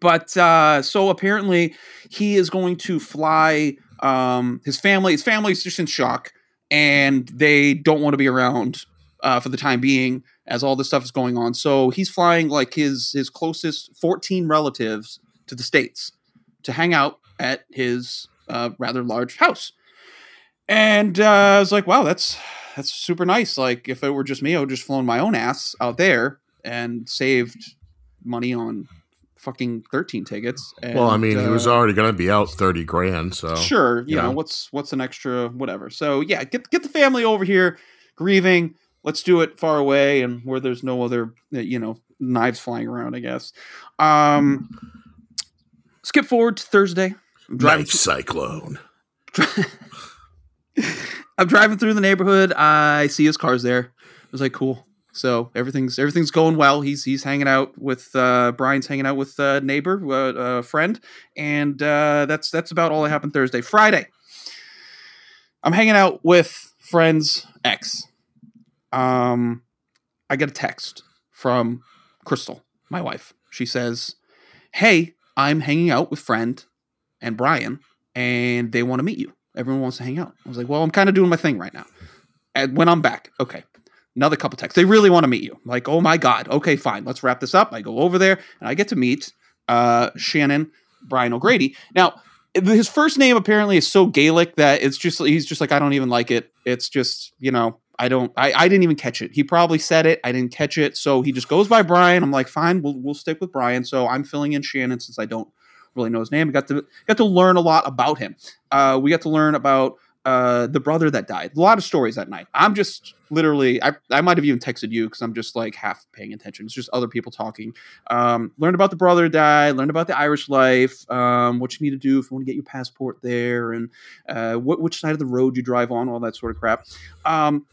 B: but uh, so apparently he is going to fly. Um, his family, his family's just in shock, and they don't want to be around uh, for the time being as all this stuff is going on. So he's flying like his his closest 14 relatives to the states to hang out at his uh, rather large house. And uh, I was like, wow, that's that's super nice. Like if it were just me, I would just flown my own ass out there and saved money on fucking 13 tickets. And,
A: well, I mean, uh, he was uh, already going to be out 30 grand, so
B: Sure, you, you know, know, what's what's an extra whatever. So, yeah, get get the family over here grieving. Let's do it far away and where there's no other, uh, you know, knives flying around, I guess. Um skip forward to Thursday.
A: I'm driving Night cyclone. [LAUGHS]
B: I'm driving through the neighborhood. I see his car's there. I was like, cool. So everything's everything's going well. He's he's hanging out with uh, Brian's hanging out with a neighbor, a uh, uh, friend, and uh, that's that's about all that happened Thursday. Friday, I'm hanging out with friend's ex. Um, I get a text from Crystal, my wife. She says, "Hey, I'm hanging out with friend and Brian, and they want to meet you. Everyone wants to hang out. I was like, well, I'm kind of doing my thing right now. And when I'm back, okay, another couple texts. They really want to meet you. I'm like, oh my god, okay, fine, let's wrap this up. I go over there and I get to meet uh, Shannon Brian O'Grady. Now, his first name apparently is so Gaelic that it's just he's just like I don't even like it. It's just you know I don't I, I didn't even catch it. He probably said it. I didn't catch it. So he just goes by Brian. I'm like, fine, we'll we'll stick with Brian. So I'm filling in Shannon since I don't really know his name. We got to got to learn a lot about him. Uh, we got to learn about uh, the brother that died. A lot of stories that night. I'm just literally, I, I might have even texted you because I'm just like half paying attention. It's just other people talking. Um, learned about the brother died, learned about the Irish life, um, what you need to do if you want to get your passport there, and uh, what, which side of the road you drive on, all that sort of crap. Um,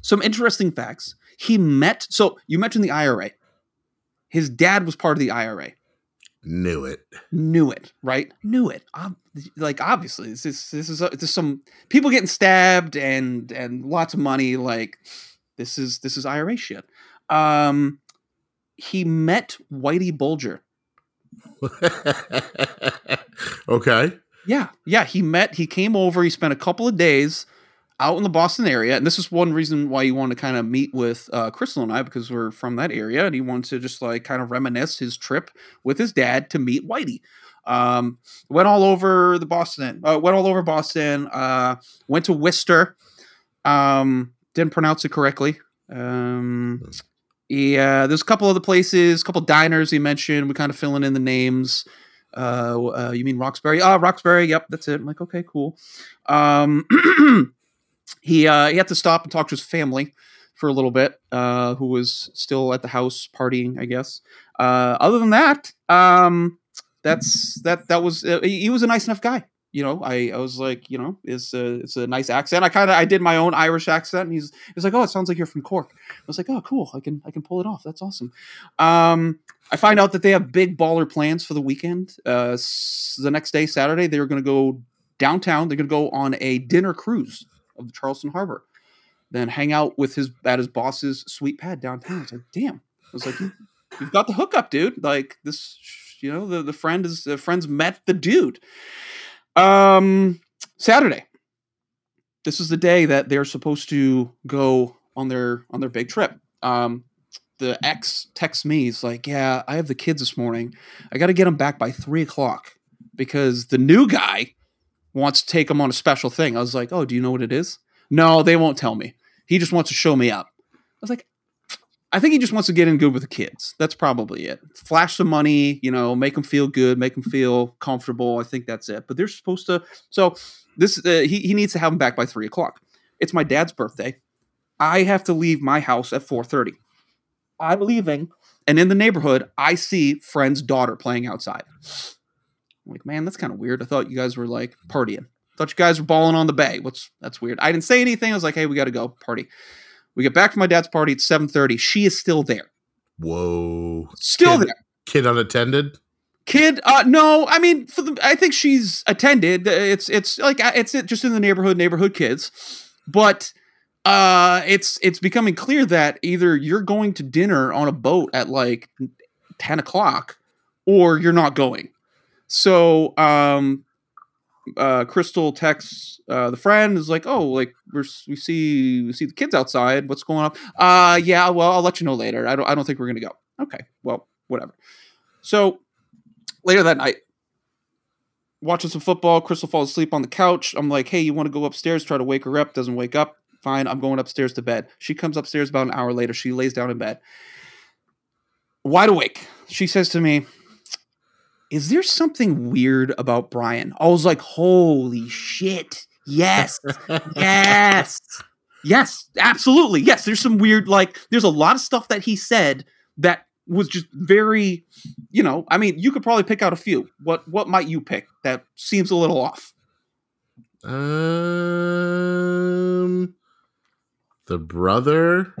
B: some interesting facts. He met, so you mentioned the IRA. His dad was part of the IRA.
A: Knew it.
B: Knew it. Right. Knew it. Um, like obviously, this is this is this is some people getting stabbed and and lots of money. Like this is this is IRA shit. Um, he met Whitey Bulger. [LAUGHS]
A: okay.
B: Yeah, yeah. He met. He came over. He spent a couple of days out in the Boston area, and this is one reason why you want to kind of meet with uh, Crystal and I because we're from that area, and he wants to just like kind of reminisce his trip with his dad to meet Whitey. Um, went all over the Boston, uh, went all over Boston. Uh, went to Worcester. Um, didn't pronounce it correctly. Um, yeah, there's a couple other places, a couple diners he mentioned. We kind of filling in the names. Uh, uh, you mean Roxbury? Ah, Roxbury. Yep, that's it. I'm like, okay, cool. Um, [CLEARS THROAT] he uh, he had to stop and talk to his family for a little bit, uh, who was still at the house partying, I guess. Uh, other than that, um, that's that that was uh, he was a nice enough guy. You know, I, I was like, you know, it's a it's a nice accent. I kind of I did my own Irish accent, and he's he's like, oh, it sounds like you're from Cork. I was like, oh, cool, I can I can pull it off. That's awesome. Um, I find out that they have big baller plans for the weekend. Uh, the next day, Saturday, they're going to go downtown. They're going to go on a dinner cruise of the Charleston Harbor, then hang out with his at his boss's sweet pad downtown. It's like, damn. I was like, you've got the hookup, dude. Like this, you know, the, the friend is the friends met the dude. Um, Saturday. This is the day that they're supposed to go on their on their big trip. Um, the ex texts me. He's like, "Yeah, I have the kids this morning. I got to get them back by three o'clock because the new guy wants to take him on a special thing. I was like, oh, do you know what it is? No, they won't tell me. He just wants to show me up. I was like, I think he just wants to get in good with the kids. That's probably it. Flash some money, you know, make them feel good, make them feel comfortable. I think that's it. But they're supposed to. So this uh, he he needs to have them back by three o'clock. It's my dad's birthday. I have to leave my house at 4:30. I'm leaving, and in the neighborhood, I see friend's daughter playing outside. I'm like, man, that's kind of weird. I thought you guys were like partying. thought you guys were balling on the bay. What's that's weird. I didn't say anything. I was like, hey, we got to go party. We get back from my dad's party at 7:30. She is still there.
A: Whoa.
B: Still
A: Kid-
B: there.
A: Kid unattended?
B: Kid, uh, no, I mean, for the, I think she's attended. It's it's like uh, it's just in the neighborhood, neighborhood kids, but uh, it's it's becoming clear that either you're going to dinner on a boat at like ten o'clock, or you're not going. So, um, uh, Crystal texts uh, the friend is like, "Oh, like we're we see we see the kids outside. What's going on?" Uh, yeah, well, I'll let you know later. I don't I don't think we're gonna go. Okay, well, whatever. So later that night, watching some football. Crystal falls asleep on the couch. I'm like, hey, you want to go upstairs? Try to wake her up. Doesn't wake up. Fine. I'm going upstairs to bed. She comes upstairs about an hour later. She lays down in bed, wide awake. She says to me, Is there something weird about Brian? I was like, Holy shit. Yes. yes. Yes. Absolutely. Yes. There's some weird, like, there's a lot of stuff that he said that was just very you know, I mean, you could probably pick out a few. What what might you pick that seems a little off?
A: Um, the brother,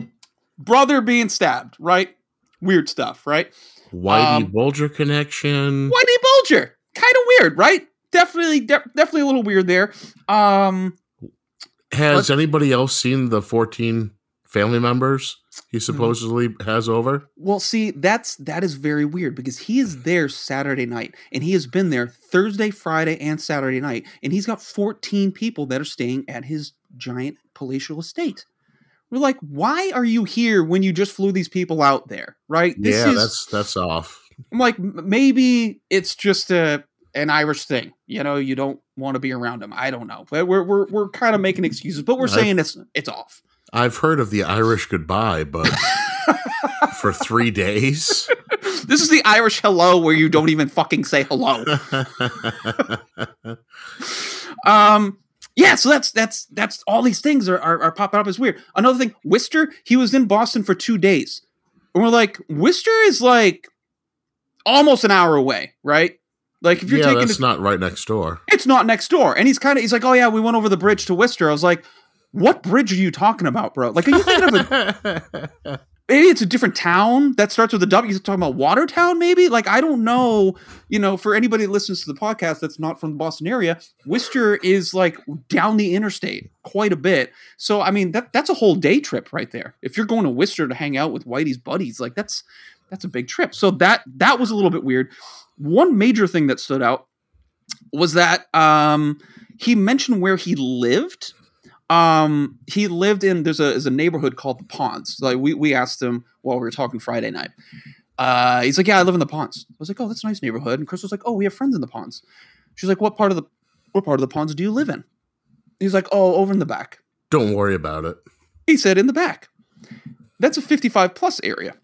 B: Brother being stabbed, right? Weird stuff, right?
A: Whitey
B: Um,
A: Bulger connection.
B: Whitey Bulger, kind of weird, right? Definitely, de- definitely a little weird there. Um,
A: Has anybody else seen the 14 family members he supposedly has over?
B: well, see, that's that is very weird because he is there Saturday night, and he has been there Thursday, Friday, and Saturday night, and he's got 14 people that are staying at his giant palatial estate. We're like, why are you here when you just flew these people out there, right?
A: yeah, that's that's off.
B: I'm like, maybe it's just a an Irish thing. You know, you don't want to be around them. I don't know. But We're we're we're kind of making excuses, but we're
A: I've-
B: saying it's it's off.
A: I've heard of the Irish goodbye, but [LAUGHS] for three days.
B: this is the Irish hello where you don't even fucking say hello. [LAUGHS] Um yeah, so that's that's that's all these things are, are are popping up as weird. Another thing, Worcester, he was in Boston for two days. And we're like, Worcester is like almost an hour away, right? Like if you're
A: yeah,
B: taking
A: that's not right next door.
B: it's not next door. And he's kind of he's like, oh yeah, we went over the bridge to Worcester. I was like, what bridge are you talking about, bro? Like, are you thinking of a [LAUGHS] maybe it's a different town that starts with a W? You're talking about Watertown, maybe? Like, I don't know. You know, for anybody that listens to the podcast that's not from the Boston area, Worcester is like down the interstate quite a bit. So I mean, that that's a whole day trip right there. If you're going to Worcester to hang out with Whitey's buddies, like that's that's a big trip. So that that was a little bit weird. One major thing that stood out was that um, he mentioned where he lived. Um, he lived in there's a there's a neighborhood called the Ponds. Like we we asked him while we were talking Friday night. Uh, he's like, yeah, I live in the Ponds. I was like, oh, that's a nice neighborhood. And Chris was like, oh, we have friends in the Ponds. She's like, what part of the what part of the Ponds do you live in? He's like, oh, over in the back.
A: Don't worry about it.
B: He said in the back. That's a 55 plus area.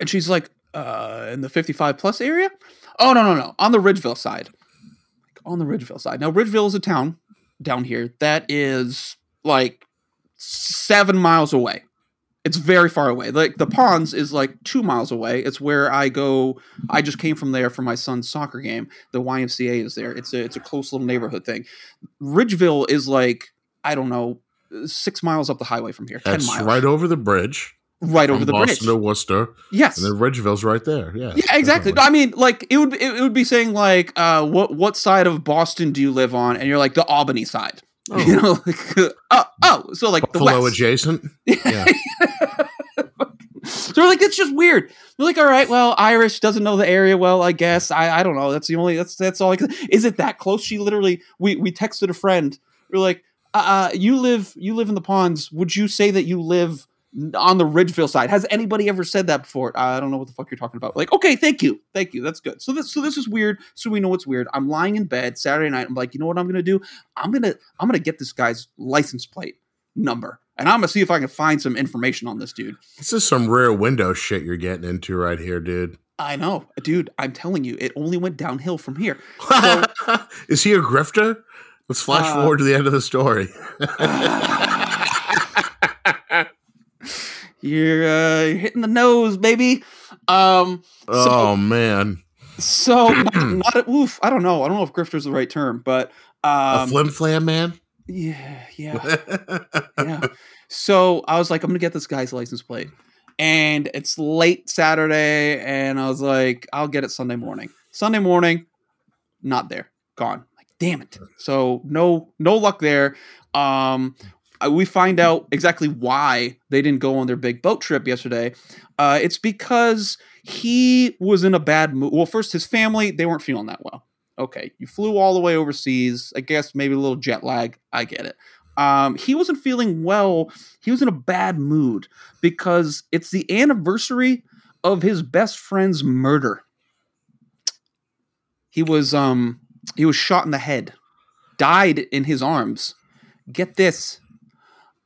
B: And she's like, uh, in the 55 plus area? Oh, no, no, no. On the Ridgeville side. On the Ridgeville side. Now, Ridgeville is a town down here that is like seven miles away. It's very far away. Like the ponds is like two miles away. It's where I go. I just came from there for my son's soccer game. The YMCA is there. It's a it's a close little neighborhood thing. Ridgeville is like I don't know six miles up the highway from here. Ten
A: That's
B: miles,
A: right over the bridge.
B: Right over the
A: Boston
B: bridge.
A: to Worcester,
B: yes,
A: and then Ridgeville's right there. Yeah,
B: yeah, exactly. I mean, like it would it, would be saying like, uh, what what side of Boston do you live on? And you're like the Albany side.
A: Oh, [LAUGHS]
B: You know, like, oh, oh, so like the west.
A: adjacent. Yeah. [LAUGHS]
B: So they're like, it's just weird. They're like, all right, well, Irish doesn't know the area well, I guess. I, I don't know. That's the only that's that's all I can is it that close? She literally we we texted a friend. We're like, uh, uh you live you live in the ponds. Would you say that you live on the Ridgeville side? Has anybody ever said that before? I don't know what the fuck you're talking about. Like, okay, thank you. Thank you. That's good. So this so this is weird. So we know it's weird. I'm lying in bed Saturday night. I'm like, you know what I'm gonna do? I'm gonna I'm gonna get this guy's license plate number. And I'm gonna see if I can find some information on this dude.
A: This is some Rear Window shit you're getting into right here, dude.
B: I know, dude. I'm telling you, it only went downhill from here. [LAUGHS]
A: is he a grifter? Let's flash
B: Uh,
A: forward to the end of the story. [LAUGHS]
B: you're, uh, you're hitting the nose, baby. Um,
A: oh man,
B: so [CLEARS THROAT] not, a, oof. I don't know. I don't know if grifter's the right term, but
A: a
B: um,
A: flim flam man.
B: yeah, yeah, [LAUGHS] yeah. So I was like, I'm gonna get this guy's license plate, and it's late Saturday, and I was like, I'll get it Sunday morning. Sunday morning, not there, gone. Like, damn it. So no, no luck there. Um, we find out exactly why they didn't go on their big boat trip yesterday. Uh, it's because he was in a bad mood. Well, first, his family they weren't feeling that well. Okay, you flew all the way overseas. I guess maybe a little jet lag. I get it. Um, he wasn't feeling well. He was in a bad mood because it's the anniversary of his best friend's murder. He was um he was shot in the head, died in his arms. Get this,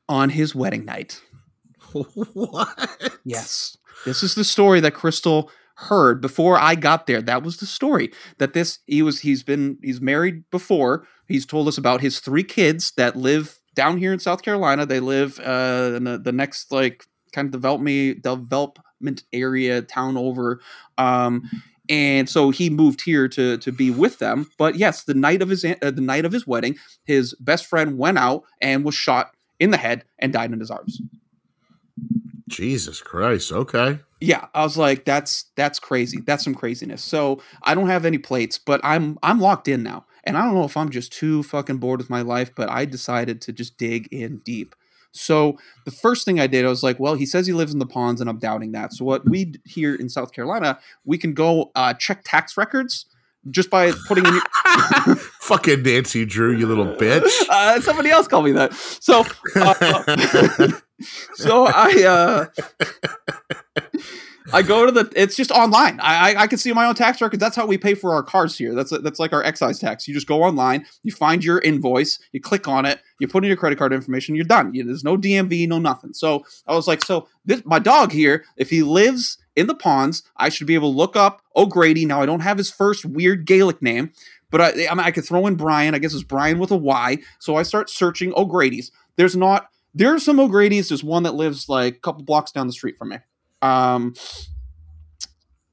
B: on his wedding night.
A: what?
B: Yes. This is the story that Crystal heard before I got there. That was the story. That this he was he's been he's married before. He's told us about his three kids that live down here in South Carolina. They live uh in the, the next like kind of development development area town over. Um and so he moved here to to be with them. But yes, the night of his uh, the night of his wedding, his best friend went out and was shot in the head and died in his arms.
A: Jesus Christ. Okay.
B: yeah i was like that's that's crazy that's some craziness so i don't have any plates but i'm i'm locked in now and i don't know if i'm just too fucking bored with my life but i decided to just dig in deep so the first thing i did i was like well he says he lives in the ponds and i'm doubting that so what we here in south carolina we can go uh, check tax records just by putting in your, [LAUGHS]
A: Fucking Nancy Drew, you little bitch. [LAUGHS]
B: uh, somebody else called me that so uh, [LAUGHS] so I uh I go to the it's just online. I, I I can see my own tax records. That's how we pay for our cars here. That's that's like our excise tax. You just go online, you find your invoice, you click on it, you put in your credit card information, you're done. You, there's no DMV, no nothing. So I was like, so this my dog here, if he lives in the ponds, I should be able to look up O'Grady. Now I don't have his first weird Gaelic name, but I I, mean, I could throw in Brian. I guess it's Brian with a Y. So I start searching O'Grady's. There's not there are some O'Grady's. There's one that lives like a couple blocks down the street from me. Um,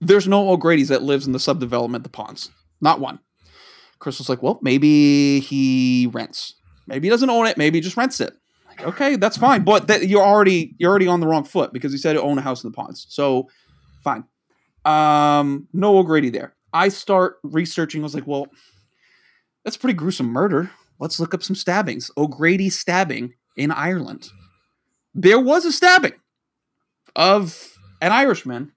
B: there's no O'Grady's that lives in the subdevelopment, the ponds. Not one. Crystal's like, well, maybe he rents. Maybe he doesn't own it. Maybe he just rents it. Like, okay, that's fine. But that, you're already you're already on the wrong foot because he said he owned a house in the ponds. So fine. Um, no O'Grady there. I start researching. I was like, well, that's pretty gruesome murder. Let's look up some stabbings. O'Grady stabbing in Ireland. There was a stabbing of an Irishman,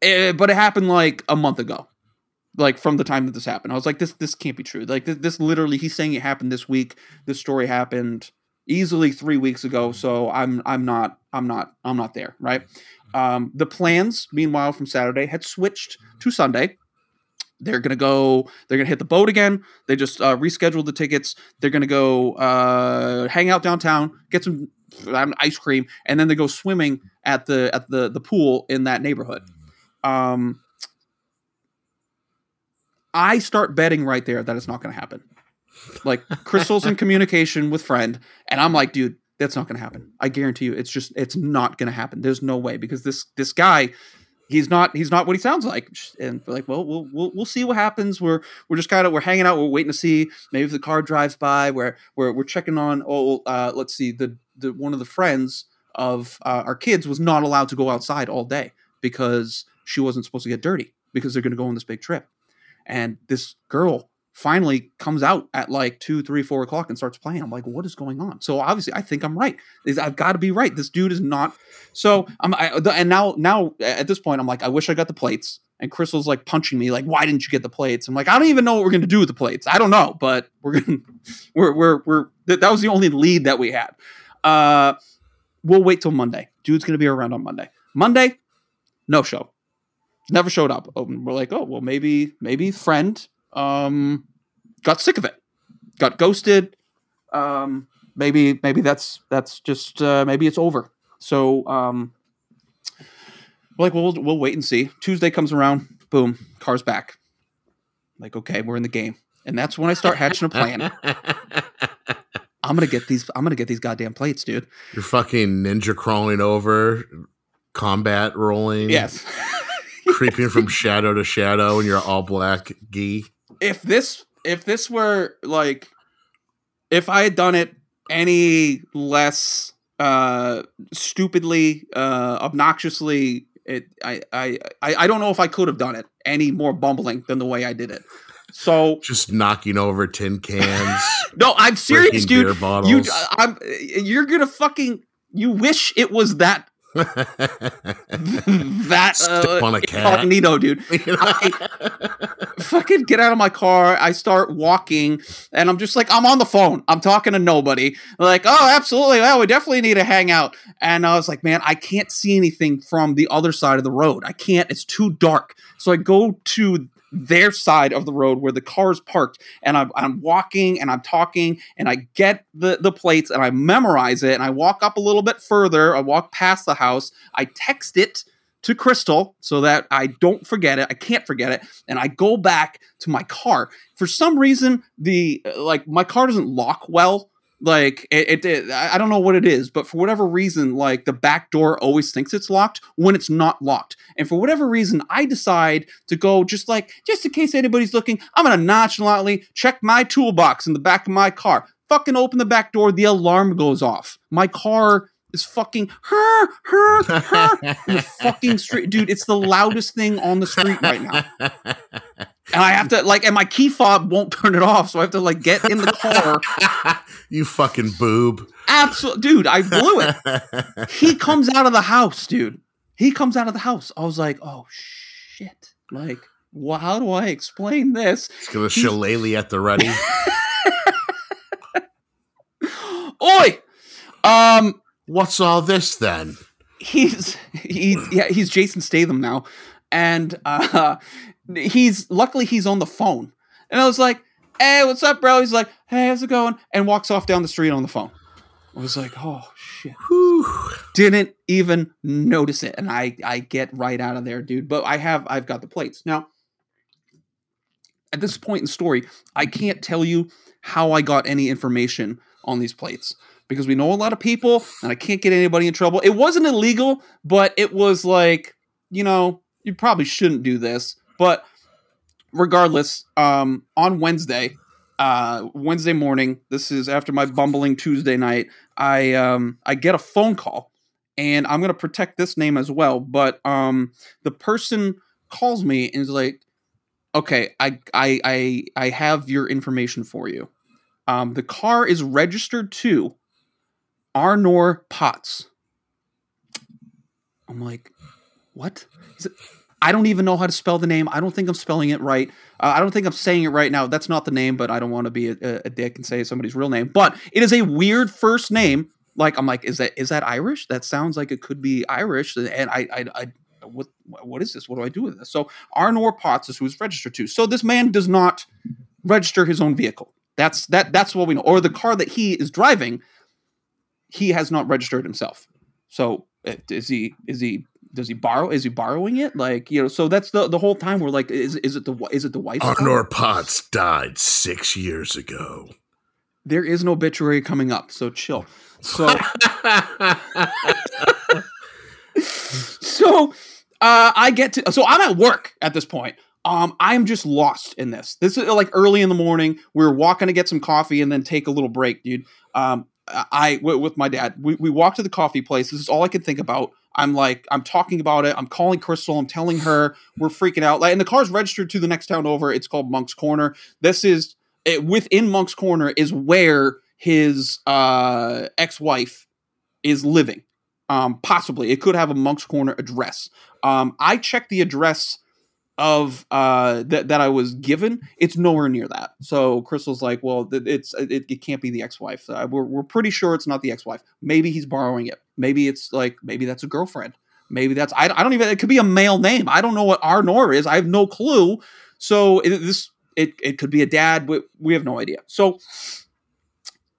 B: eh, but it happened like a month ago, like from the time that this happened. I was like, this this can't be true. Like this, this literally, he's saying it happened this week. This story happened easily three weeks ago. So I'm I'm not I'm not I'm not there. Right. Um, the plans, meanwhile, from Saturday had switched to Sunday. They're gonna go. They're gonna hit the boat again. They just uh, rescheduled the tickets. They're gonna go uh, hang out downtown, get some um, ice cream, and then they go swimming at the at the the pool in that neighborhood. Um, I start betting right there that it's not going to happen. Like Crystal's in [LAUGHS] communication with friend, and I'm like, dude, that's not going to happen. I guarantee you, it's just it's not going to happen. There's no way because this this guy, he's not he's not what he sounds like. And we're like, well, we'll we'll we'll see what happens. We're we're just kind of we're hanging out. We're waiting to see maybe if the car drives by. We're we're we're checking on. Oh, uh, let's see. The the one of the friends of uh, our kids was not allowed to go outside all day because she wasn't supposed to get dirty because they're going to go on this big trip. And this girl finally comes out at like two, three, four o'clock and starts playing. I'm like, what is going on? So obviously, I think I'm right. I've got to be right. This dude is not. So I'm. I, and now, now at this point, I'm like, I wish I got the plates. And Crystal's like punching me, like, why didn't you get the plates? I'm like, I don't even know what we're gonna do with the plates. I don't know, but we're gonna, [LAUGHS] we're, we're, we're. That that was the only lead that we had. Uh, we'll wait till Monday. Dude's gonna be around on Monday. Monday, no show never showed up. Oh, we're like, oh well, maybe maybe friend um got sick of it, got ghosted. Um, maybe maybe that's that's just uh, maybe it's over. So um, like, well, we'll wait and see. Tuesday comes around, boom, car's back. Like, okay, we're in the game. and that's when I start hatching a plan. [LAUGHS] I'm gonna get these. I'm gonna get these goddamn plates, dude.
A: You're fucking ninja crawling over, combat rolling.
B: Yes.
A: creeping from shadow to shadow in your all black gi.
B: If this if this were like if I had done it any less uh stupidly uh obnoxiously it I I I I don't know if I could have done it any more bumbling than the way I did it. So
A: Just knocking over tin cans, [LAUGHS]
B: no, I'm serious, dude. You I'm you're gonna fucking you wish it was that [LAUGHS] that
A: Step
B: uh,
A: on a [LAUGHS] cat.
B: incognito, dude. [LAUGHS] fucking get out of my car. I start walking and I'm just like, I'm on the phone. I'm talking to nobody. Like, oh, absolutely. Well, we definitely need to hang out. And I was like, man, I can't see anything from the other side of the road. I can't. It's too dark. So I go to their side of the road where the car is parked and I'm, I'm walking and I'm talking and I get the, the plates and I memorize it and I walk up a little bit further. I walk past the house. I text it to Crystal so that I don't forget it. I can't forget it. And I go back to my car. For some reason, the uh, like my car doesn't lock well. Like it, it, it I don't know what it is, but for whatever reason, like the back door always thinks it's locked when it's not locked. And for whatever reason, I decide to go just like just in case anybody's looking, I'm gonna nonchalantly check my toolbox in the back of my car. Fucking open the back door, the alarm goes off. My car is fucking her, her, her [LAUGHS] in the fucking street. Dude, it's the loudest thing on the street right now. [LAUGHS] And I have to like and my key fob won't turn it off, so I have to like get in the car. [LAUGHS]
A: you fucking boob.
B: Absolutely dude, I blew it. [LAUGHS] He comes out of the house, dude. He comes out of the house. I was like, oh shit. Like, well, how do I explain this?
A: It's gonna shillelagh at the ready. [LAUGHS]
B: Oi! Um,
A: What's all this then?
B: he's he's yeah he's Jason Statham now, and uh, he's luckily he's on the phone, and I was like, "Hey, what's up, bro?" He's like, "Hey, how's it going?" and walks off down the street on the phone. I was like, "Oh shit!"
A: Whew.
B: Didn't even notice it, and I I get right out of there, dude. But I have I've got the plates now. At this point in the story, I can't tell you how I got any information on these plates because we know a lot of people and I can't get anybody in trouble. It wasn't illegal, but it was like, you know, you probably shouldn't do this. But regardless, um, on Wednesday, uh, Wednesday morning, this is after my bumbling Tuesday night, I um, I get a phone call and I'm gonna protect this name as well. But um, the person calls me and is like, "Okay, I I I I have your information for you. Um, the car is registered to Arnor Potts." I'm like, "What?" I don't even know how to spell the name. I don't think I'm spelling it right. Uh, I don't think I'm saying it right now. That's not the name, but I don't want to be a, a dick and say somebody's real name. But it is a weird first name. Like I'm like, is that is that Irish? That sounds like it could be Irish. And I I, I what what is this? What do I do with this? So Arnor Potts is who is registered to. So this man does not register his own vehicle. That's that that's what we know. Or the car that he is driving, he has not registered himself. So uh, is he is he does he borrow is he borrowing it? Like you know so that's the the whole time we're like is is it the is it the wife's car?
A: Arnor Potts died six years ago.
B: there is no obituary coming up so chill. So [LAUGHS] so uh i get to so i'm at work at this point. Um i'm just lost in this. This is like early in the morning. We are walking to get some coffee and then take a little break dude. Um i w- with my dad we, we walk to the coffee place. This is all i can think about i'm like i'm talking about it. I'm calling crystal. I'm telling her we're freaking out. Like and the car's registered to the next town over. It's called monk's corner. This is it, within monk's corner is where his uh ex-wife is living um possibly. It could have a monk's corner address. Um i checked the address of uh that that I was given, it's nowhere near that. So Crystal's like, well, it's it, it can't be the ex-wife. Uh, we're we're pretty sure it's not the ex-wife. Maybe he's borrowing it. Maybe it's like maybe that's a girlfriend. Maybe that's I, I don't even. It could be a male name. I don't know what Arnor is. I have no clue. So it, this it it could be a dad. We, we have no idea. So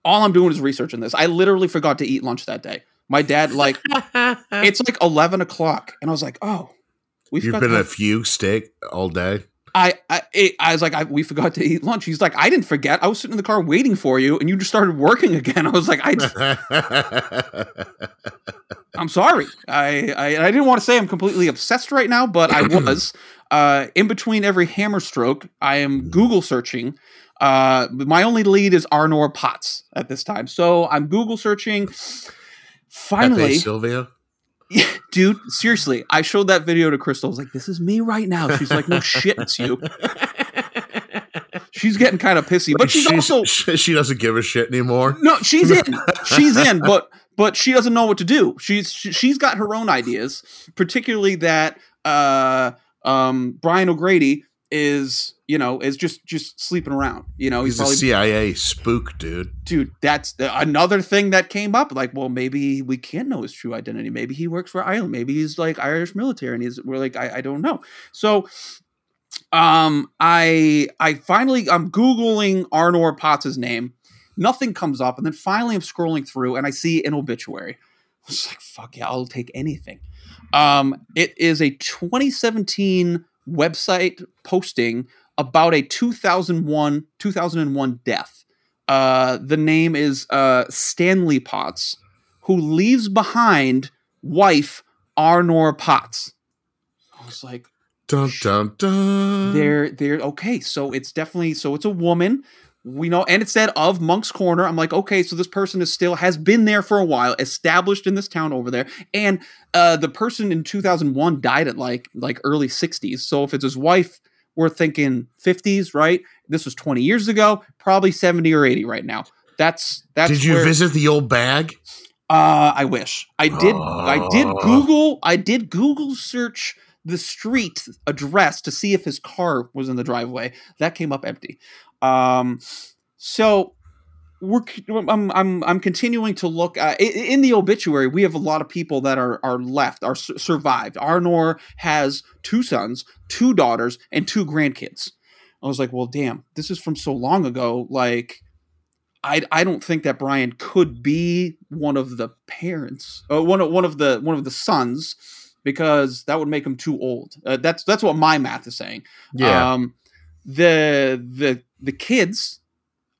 B: all I'm doing is researching this. I literally forgot to eat lunch that day. My dad like [LAUGHS] it's like eleven o'clock, and I was like, oh, we've
A: You've been a few steak all day.
B: I I, it, I was like, I, we forgot to eat lunch. He's like, I didn't forget. I was sitting in the car waiting for you, and you just started working [LAUGHS] again. I was like, I, [LAUGHS] I'm sorry. I, I I didn't want to say I'm completely obsessed right now, but I [CLEARS THROAT] was. Uh, in between every hammer stroke, I am Google searching. Uh, my only lead is Arnor Potts at this time, so I'm Google searching. Finally,
A: Pepe Silvia. [LAUGHS]
B: dude, seriously, I showed that video to Crystal. I was like, "This is me right now." She's like, "No shit, it's you." She's getting kind of pissy, but she's, also [LAUGHS]
A: she doesn't give a shit anymore.
B: no, she's in, [LAUGHS] she's in, but but she doesn't know what to do. She's she, she's got her own ideas, particularly that uh um Brian O'Grady is you know is just just sleeping around. You know,
A: He's a CIA spook, dude.
B: dude that's the, another thing that came up like well maybe we can't know his true identity. Maybe he works for ireland. Maybe he's like irish military and he's we're like i, I don't know. So um i i finally i'm googling arnor potts's name. Nothing comes up. And then finally i'm scrolling through and i see an obituary. I was like fuck yeah i'll take anything. Um it is a 2017 website posting about a 2001 2001 death uh, the name is uh, Stanley Potts, who leaves behind wife Arnor Potts. I was like,
A: Dun dun dun.
B: they're they're okay. So it's definitely so it's a woman. We know, and it said of Monk's Corner. I'm like, okay, so this person is still has been there for a while, established in this town over there, and uh, the person in 2001 died at like like early 60s. So if it's his wife, we're thinking 50s, right? This was 20 years ago, probably 70 or 80 right now. That's that's.
A: Did you
B: where-
A: visit the old bag?
B: Uh, I wish I did. I did
A: Oh.
B: Google. I did Google search the street address to see if his car was in the driveway. That came up empty. Um, so we're I'm I'm I'm continuing to look uh, in the obituary. We have a lot of people that are are left, are su- survived. Arnor has two sons, two daughters, and two grandkids. I was like, well, damn, this is from so long ago. Like, I I don't think that Brian could be one of the parents, uh, one of one of the one of the sons, because that would make him too old. Uh, that's that's what my math is saying. Um, the the the kids,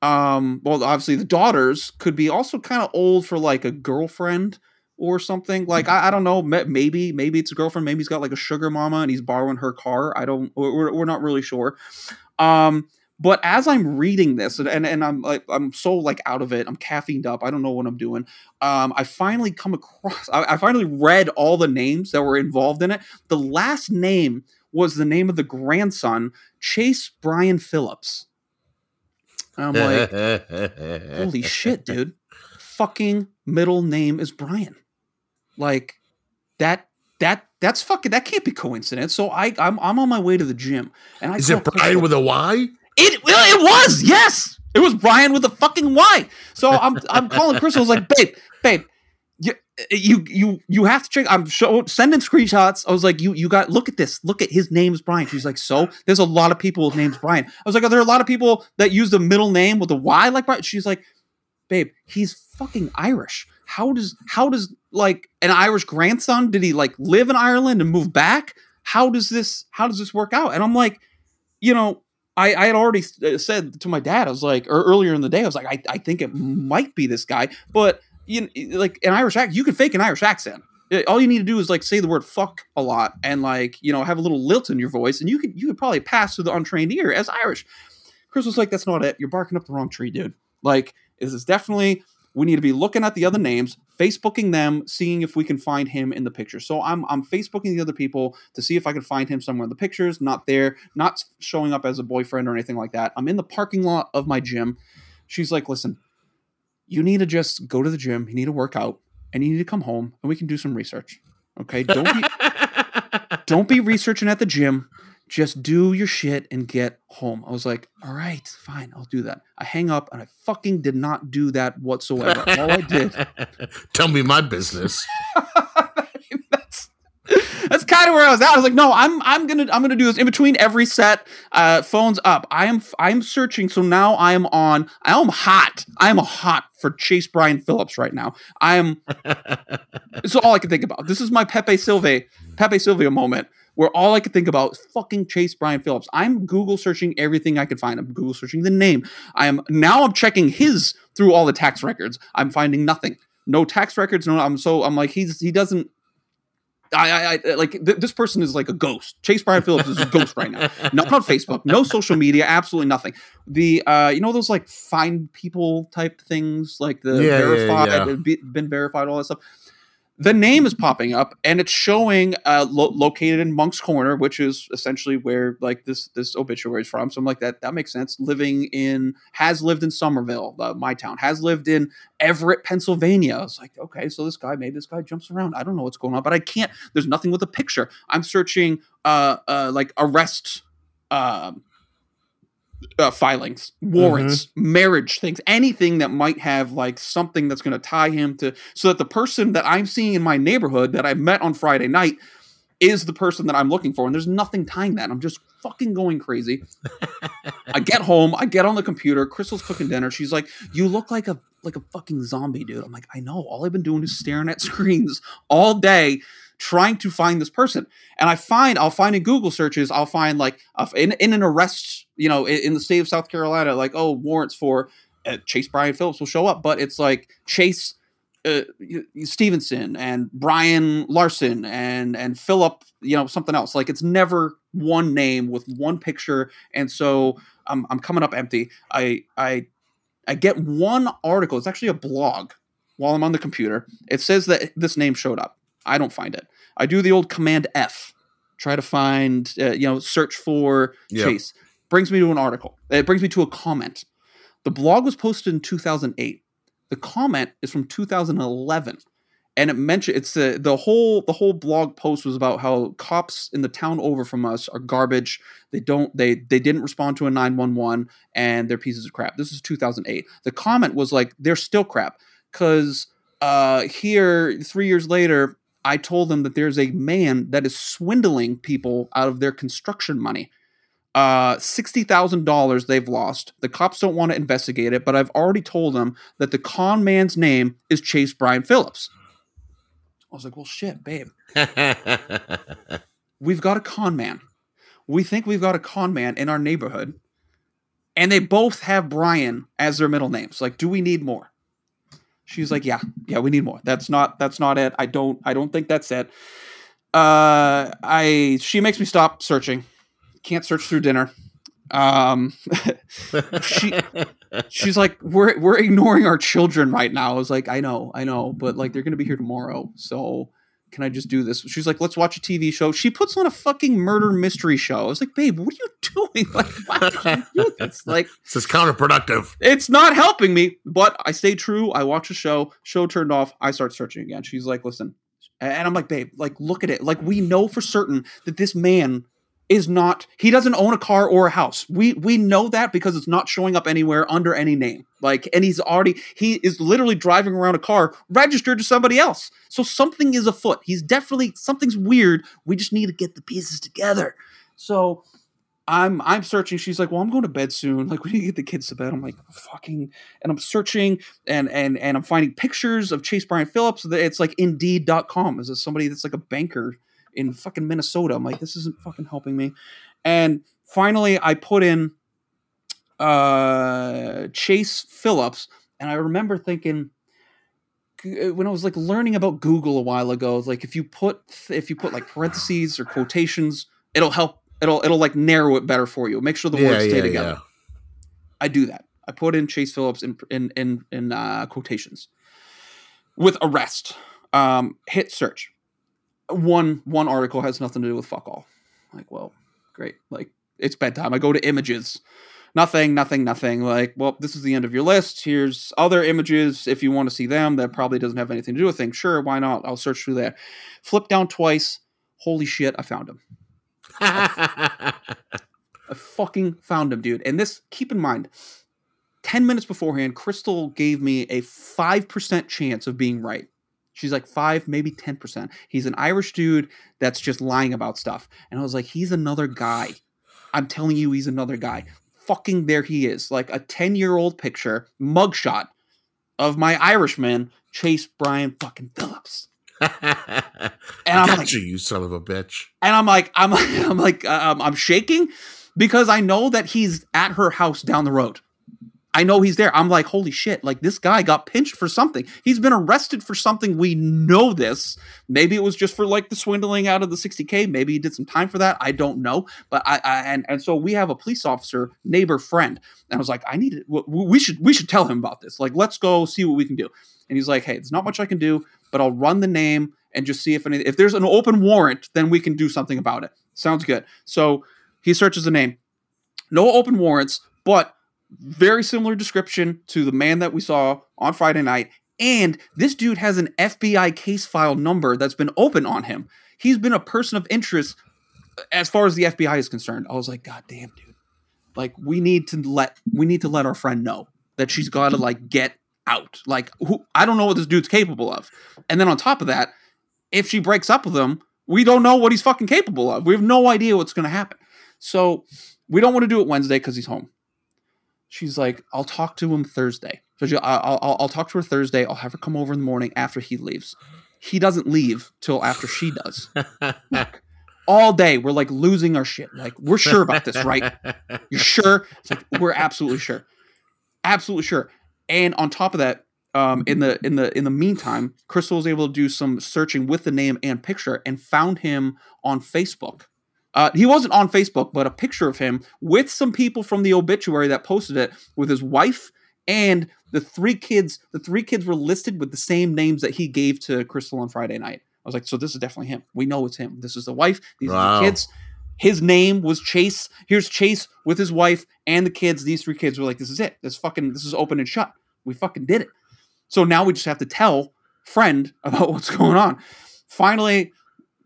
B: um, well, obviously the daughters could be also kind of old for like a girlfriend or something. Like I, I don't know, maybe maybe it's a girlfriend. Maybe he's got like a sugar mama and he's borrowing her car. I don't. We're, we're not really sure. Um, but as I'm reading this, and, and, and I'm like I'm so like out of it, I'm caffeined up. I don't know what I'm doing. Um, I finally come across. I, I finally read all the names that were involved in it. The last name was the name of the grandson, Chase Brian Phillips. I'm like, [LAUGHS] holy shit, dude! Fucking middle name is Brian. Like that. That that's fucking. That can't be coincidence. So I I'm I'm on my way to the gym, and I
A: Is it Brian with a Y?
B: It it was yes, it was Brian with a fucking Y. So I'm I'm calling Crystal. I was like, babe, babe, you you you you have to check. I'm show, sending screenshots. I was like, you you got look at this. Look at his name's Brian. She's like, so there's a lot of people with names Brian. I was like, are there a lot of people that use the middle name with a Y like Brian? She's like, babe, he's fucking Irish. How does how does like an Irish grandson? Did he like live in Ireland and move back? How does this how does this work out? And I'm like, you know, I, I had already uh, said to my dad, I was like, or earlier in the day, I was like, I, I think it might be this guy, but you know, like an Irish accent, you can fake an Irish accent. All you need to do is like say the word "fuck" a lot and like you know have a little lilt in your voice, and you could you could probably pass through the untrained ear as Irish. Chris was like, "That's not it. You're barking up the wrong tree, dude. Like this is definitely we need to be looking at the other names, Facebooking them, seeing if we can find him in the picture. So I'm I'm Facebooking the other people to see if I can find him somewhere in the pictures. Not there, not showing up as a boyfriend or anything like that. I'm in the parking lot of my gym. She's like, listen, you need to just go to the gym. You need to work out, and you need to come home, and we can do some research. Okay, don't be [LAUGHS] don't be researching at the gym. Just do your shit and get home. I was like, all right, fine, I'll do that. I hang up and I fucking did not do that whatsoever. All I did [LAUGHS]
A: Tell me my business. [LAUGHS]
B: I mean, that's that's kind of where I was at. I was like, no, I'm I'm gonna I'm gonna do this in between every set. Uh, phones up. I am I'm searching. So now I am on. I am hot. I am hot for Chase Brian Phillips right now. I am. [LAUGHS] This is all I can think about. This is my Pepe Silva Pepe Silvia moment. where all I could think about is fucking Chase Brian Phillips. I'm Google searching everything I could find. I'm Google searching the name. I am now I'm checking his through all the tax records. I'm finding nothing. No tax records. No, I'm so I'm like he's he doesn't. I, I, I like th- this person is like a ghost. Chase Brian Phillips is a ghost right now. [LAUGHS] Not on Facebook, no social media, absolutely nothing. The uh, you know those like find people type things, like the
A: Yeah, yeah,
B: verified,
A: yeah.
B: be- been verified, all that stuff the name is popping up and it's showing uh, lo- located in Moncks Corner which is essentially where like this this obituary is from so i'm like that. That makes sense. Living in has lived in somerville uh, my town has lived in everett pennsylvania. I was like okay so this guy maybe this guy jumps around. I don't know what's going on but i can't there's nothing with a picture. I'm searching uh uh like arrest um uh, filings, warrants, marriage things, anything that might have like something that's going to tie him to, so that the person that I'm seeing in my neighborhood that I met on Friday night is the person that I'm looking for. And there's nothing tying that. I'm just fucking going crazy. I get [LAUGHS] home, I get on the computer. Crystal's cooking dinner. She's like, "You look like a like a fucking zombie, dude." I'm like, "I know. All I've been doing is staring at [LAUGHS] screens all day." Trying to find this person. And i find i'll find in google searches i'll find like in, in an arrest you know in, in the state of south carolina like oh warrants for uh, chase brian phillips will show up. But it's like chase uh, stevenson and brian larson and and philip you know something else. Like it's never one name with one picture. And so i'm, I'm coming up empty. I i i get one article. It's actually a blog while i'm on the computer. It says that this name showed up I don't find it. I do the old Command F, try to find, uh, you know, search for
A: Yep.
B: Chase. Brings me to an article. It brings me to a comment. The blog was posted in 2008. The comment is from 2011, and it mentioned it's the the whole the whole blog post was about how cops in the town over from us are garbage. They don't they they didn't respond to a 911 and they're pieces of crap. This is 2008. The comment was like they're still crap because uh, here three years later I told them that there's a man that is swindling people out of their construction money. Uh, $60,000 they've lost. The cops don't want to investigate it, but I've already told them that the con man's name is Chase Brian Phillips. I was like, well, shit, babe. [LAUGHS] We've got a con man. We think we've got a con man in our neighborhood, and they both have Brian as their middle names. Like, do we need more? She's like, yeah, yeah, we need more. That's not that's not it. I don't I don't think that's it. Uh I she makes me stop searching. Can't search through dinner. Um [LAUGHS] she she's like, We're we're ignoring our children right now. I was like, I know, I know, but like they're gonna be here tomorrow. So can I just do this? She's like, let's watch a TV show. She puts on a fucking murder mystery show. I was like, babe, what are you [LAUGHS] doing? Like, why you do [LAUGHS] this? Like,
A: this is counterproductive.
B: it's not helping me but i stay true i watch a show show turned off i start searching again she's like listen and i'm like babe like look at it like we know for certain that this man is not he doesn't own a car or a house we we know that because it's not showing up anywhere under any name like and he's already he is literally driving around a car registered to somebody else so something is afoot he's definitely something's weird we just need to get the pieces together so I'm I'm searching. She's like, "Well, I'm going to bed soon. Like, we need to get the kids to bed." I'm like, "Fucking," and I'm searching and and and I'm finding pictures of Chase Brian Phillips. It's like Indeed.com. Is this somebody that's like a banker in fucking Minnesota? I'm like, this isn't fucking helping me. And finally, I put in uh Chase Phillips, and I remember thinking when I was like learning about Google a while ago, like if you put if you put like parentheses or quotations, it'll help. It'll it'll like narrow it better for you. Make sure the
A: Yeah,
B: words stay
A: yeah,
B: together.
A: yeah.
B: I do that. I put in Chase Phillips in in in, in uh, quotations with arrest. Um, hit search. One one article has nothing to do with fuck all. Like, well, great. Like it's bedtime. I go to images. Nothing, nothing, nothing. Like, well, this is the end of your list. Here's other images if you want to see them. That probably doesn't have anything to do with things. Sure, why not? I'll search through that. Flip down twice. Holy shit, I found him. [LAUGHS] I fucking found him, dude. And this, keep in mind, 10 minutes beforehand, Crystal gave me a 5% chance of being right. She's like, five, maybe 10%. He's an Irish dude that's just lying about stuff. And I was like, he's another guy. I'm telling you, he's another guy. Fucking there he is. Like a 10 year old picture, mugshot of my Irishman, Chase Brian fucking Phillips. [LAUGHS]
A: and
B: I'm like-
A: you, you son of a bitch.
B: and I'm like, I'm, [LAUGHS] I'm like, um, I'm shaking because I know that he's at her house down the road. I know he's there. I'm like, holy shit! Like this guy got pinched for something. He's been arrested for something. We know this. Maybe it was just for like the swindling out of the 60k. Maybe he did some time for that. I don't know. But I, I and and so we have a police officer, neighbor, friend, and I was like, I need it. We should we should tell him about this. Like, let's go see what we can do. And he's like, hey, there's not much I can do, but I'll run the name and just see if any if there's an open warrant, then we can do something about it. Sounds good. So he searches the name. No open warrants, but very similar description to the man that we saw on Friday night. And this dude has an FBI case file number that's been open on him. He's been a person of interest uh, as far as the FBI is concerned. I was like, God damn, dude. Like, we need to let we need to let our friend know that she's gotta like get out. Like, who I don't know what this dude's capable of. And then on top of that, if she breaks up with him, we don't know what he's fucking capable of. We have no idea what's gonna happen. So we don't want to do it Wednesday because he's home. She's like, I'll talk to him Thursday. So she, I'll, I'll, I'll talk to her Thursday. I'll have her come over in the morning after he leaves. He doesn't leave till after she does. Like, all day, we're like losing our shit. Like, we're sure about this, right? You're sure? Like, we're absolutely sure. Absolutely sure. And on top of that, um, in the in the in the meantime, Crystal was able to do some searching with the name and picture and found him on Facebook. Uh, he wasn't on Facebook, but a picture of him with some people from the obituary that posted it with his wife and the three kids. The three kids were listed with the same names that he gave to Crystal on Friday night. I was like, so this is definitely him. We know it's him. This is the wife. These are the kids. His name was Chase. Here's Chase with his wife and the kids. These three kids were like, this is it. This fucking this is open and shut. We fucking did it. So now we just have to tell friend about [LAUGHS] what's going on. Finally,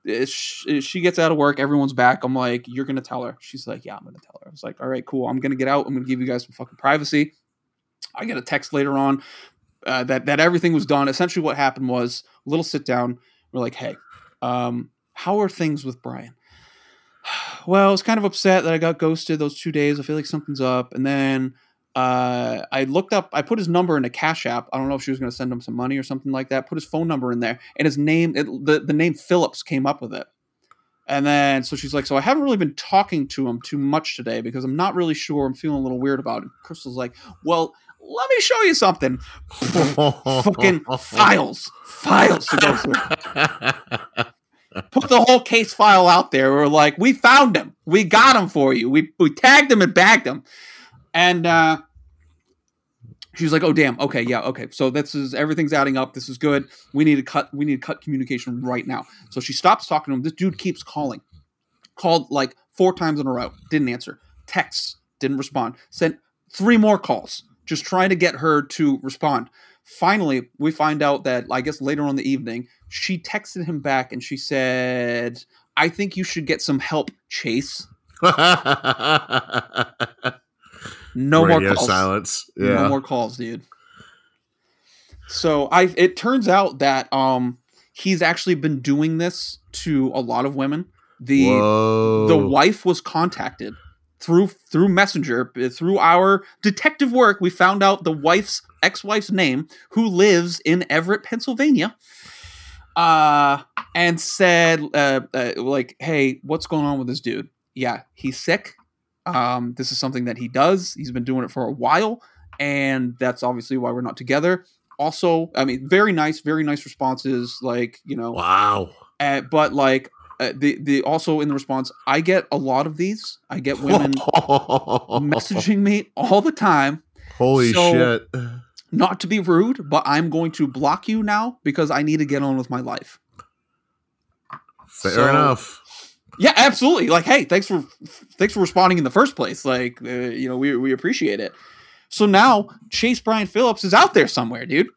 B: uh, she gets out of work. Everyone's back. I'm like, you're gonna tell her. She's like, yeah, I'm gonna tell her. I was like, all right, cool. I'm gonna get out. I'm gonna give you guys some fucking privacy. I get a text later on uh, that that everything was done. Essentially, what happened was a little sit down. We're like, hey, um, how are things with Brian? [SIGHS] Well, I was kind of upset that I got ghosted those two days. I feel like something's up. And then uh, I looked up, I put his number in a Cash App. I don't know if she was going to send him some money or something like that. Put his phone number in there, and his name, it, the, the name Phillips came up with it. And then, so she's like, So I haven't really been talking to him too much today because I'm not really sure. I'm feeling a little weird about it. Crystal's like, Well, let me show you something. [LAUGHS] Fucking files, files to go through. Put the whole case file out there. We're like, we found him. We got him for you. We we tagged him and bagged him. And uh she was like, "Oh damn. Okay, yeah, okay. So this is everything's adding up. This is good. We need to cut. We need to cut communication right now." So she stops talking to him. This dude keeps calling. Called like four times in a row. Didn't answer. Texts. Didn't respond. Sent three more calls. Just trying to get her to respond. Finally, we find out that I guess later on the evening, she texted him back and she said, "I think you should get some help, Chase." [LAUGHS] No more calls.
A: silence.
B: No more calls, dude. So I it turns out that um he's actually been doing this to a lot of women. The
A: Whoa.
B: the wife was contacted through through messenger uh, through our detective work we found out the wife's ex-wife's name who lives in everett pennsylvania uh and said uh, uh like hey what's going on with this dude yeah he's sick um this is something that he does he's been doing it for a while and that's obviously why we're not together also i mean very nice very nice responses like you know
A: Wow.
B: uh, but like uh, the the also in the response, I get a lot of these. I get women [LAUGHS] messaging me all the time.
A: Holy
B: So-
A: shit.
B: Not to be rude, but I'm going to block you now because I need to get on with my life.
A: Fair
B: so-
A: enough.
B: Yeah, absolutely. Like, hey, thanks for thanks for responding in the first place. Like, uh, you know, we we appreciate it. So now Chase Brian Phillips is out there somewhere, dude.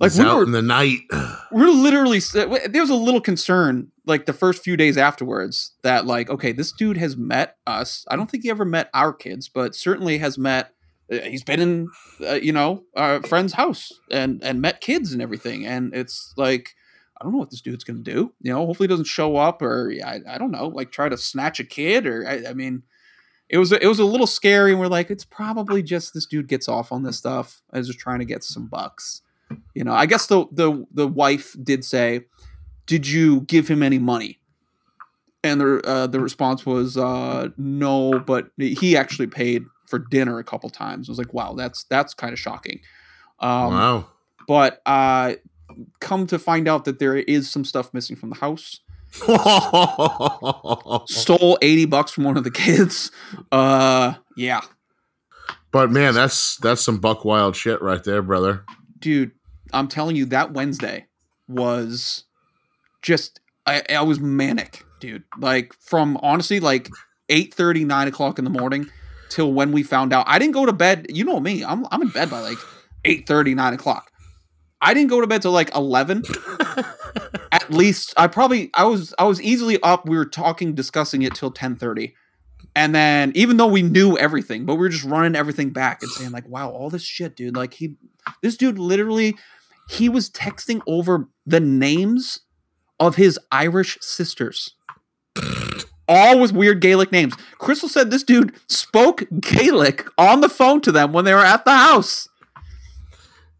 B: Like
A: It's
B: we
A: out
B: were
A: in the night. [SIGHS]
B: we're literally there was a little concern like the first few days afterwards that like okay this dude has met us i don't think he ever met our kids but certainly has met uh, he's been in uh, you know our friend's house and and met kids and everything and it's like i don't know what this dude's gonna do you know hopefully he doesn't show up or i, I don't know like try to snatch a kid or i, I mean it was it was a little scary and we're like it's probably just this dude gets off on this stuff as just trying to get some bucks you know i guess the the the wife did say did you give him any money? And the uh, the response was uh, no, but he actually paid for dinner a couple times. I was like, wow, that's that's kind of shocking. Um,
A: wow.
B: But uh, come to find out that there is some stuff missing from the house. [LAUGHS] Stole eighty bucks from one of the kids. Uh, yeah,
A: but man, that's that's some buck wild shit right there, brother.
B: dude. I'm telling you, that Wednesday was just I, I was manic, dude. Like from honestly, like 8 30, 9 o'clock in the morning till when we found out. I didn't go to bed. You know me, I'm I'm in bed by like 8 30, 9 o'clock. I didn't go to bed till like 11. [LAUGHS] At least I probably I was I was easily up. We were talking, discussing it till 10 And then even though we knew everything, but we were just running everything back and saying, like, wow, all this shit, dude. Like he this dude literally he was texting over the names of his Irish sisters. All with weird Gaelic names. Crystal said this dude spoke Gaelic on the phone to them when they were at the house.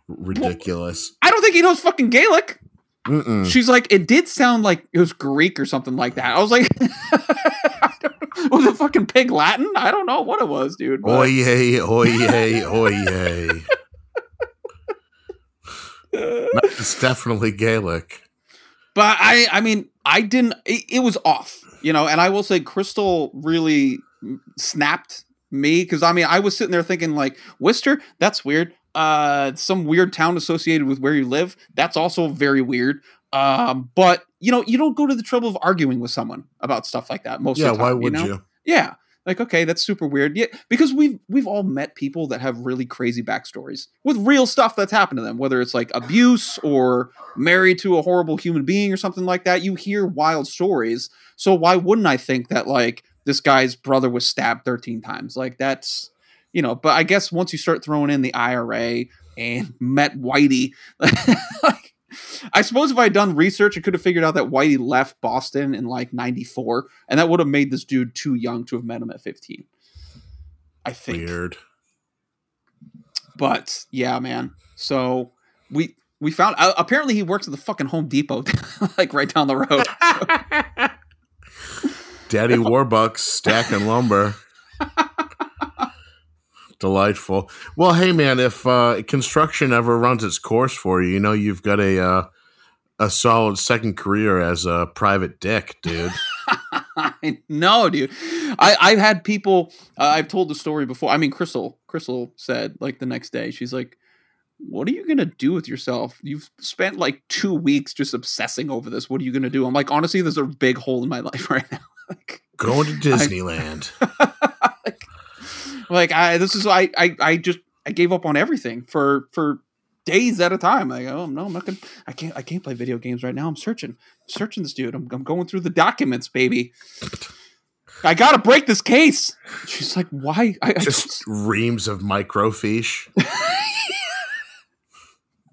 A: Ridiculous.
B: I don't think he knows fucking Gaelic.
A: Mm-mm.
B: She's like, it did sound like it was Greek or something like that. I was like, I [LAUGHS] was it fucking pig Latin? I don't know what it was, dude. but-
A: Oye, oye, oye. It's definitely Gaelic.
B: but I, I mean, I didn't. It, it was off, you know. And I will say, Crystal really snapped me because I mean, I was sitting there thinking like, Worcester, that's weird. Uh, some weird town associated with where you live. That's also very weird. Um, but you know, you don't go to the trouble of arguing with someone about stuff like that most
A: Yeah,
B: of the time.
A: Yeah, why would
B: know?
A: you?
B: Yeah. Like, okay, that's super weird. Yeah, because we've we've all met people that have really crazy backstories with real stuff that's happened to them, whether it's like abuse or married to a horrible human being or something like that. You hear wild stories. So why wouldn't I think that like this guy's brother was stabbed 13 times? Like that's you know, but I guess once you start throwing in the IRA and met Whitey, [LAUGHS] like I suppose if I had done research, I could have figured out that Whitey left Boston in like 94, and that would have made this dude too young to have met him at 15. I think.
A: Weird.
B: But yeah, man. So we we found uh, apparently he works at the fucking Home Depot, [LAUGHS] like right down the road. [LAUGHS]
A: Daddy Warbucks stacking lumber. Delightful. Well, hey man, if uh, construction ever runs its course for you, you know you've got a uh, a solid second career as a private dick, dude. [LAUGHS]
B: I know, dude. I, I've had people. Uh, I've told the story before. I mean, Crystal. Crystal said like the next day, she's like, "What are you gonna do with yourself? You've spent like two weeks just obsessing over this. What are you gonna do?" I'm like, honestly, there's a big hole in my life [LAUGHS] right now. [LAUGHS] like,
A: Going to Disneyland.
B: like, like I this is I, I I just I gave up on everything for for days at a time. Like, oh no, I'm not gonna I can't I can't play video games right now. I'm searching. I'm searching this dude. I'm, I'm going through the documents, baby. I gotta break this case. She's like, why? I, I
A: Just reams of microfiche.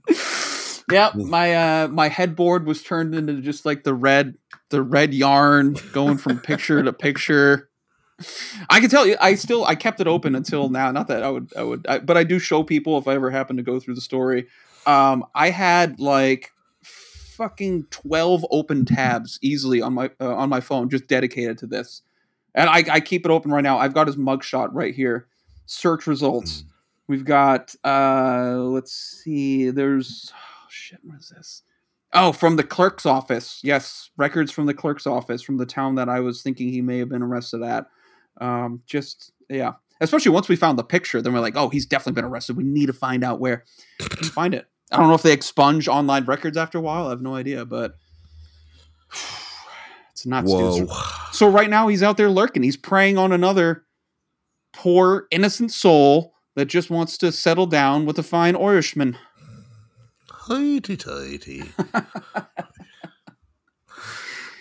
A: [LAUGHS]
B: yeah, my uh my headboard was turned into just like the red the red yarn going from picture to picture. I can tell you, I still I kept it open until now. Not that I would I would, I, but I do show people if I ever happen to go through the story. Um, I had like fucking twelve open tabs easily on my uh, on my phone just dedicated to this, and I, I keep it open right now. I've got his mugshot right here. Search results. We've got uh let's see. There's oh shit. What is this? Oh, from the clerk's office. Yes, records from the clerk's office from the town that I was thinking he may have been arrested at. Um, just yeah. Especially once we found the picture, then we're like, oh, he's definitely been arrested. We need to find out where. Find it. I don't know if they expunge online records after a while. I have no idea, but [SIGHS] it's not.
A: Whoa.
B: So right now he's out there lurking. He's preying on another poor innocent soul that just wants to settle down with a fine Irishman.
A: Tighty tighty. [LAUGHS]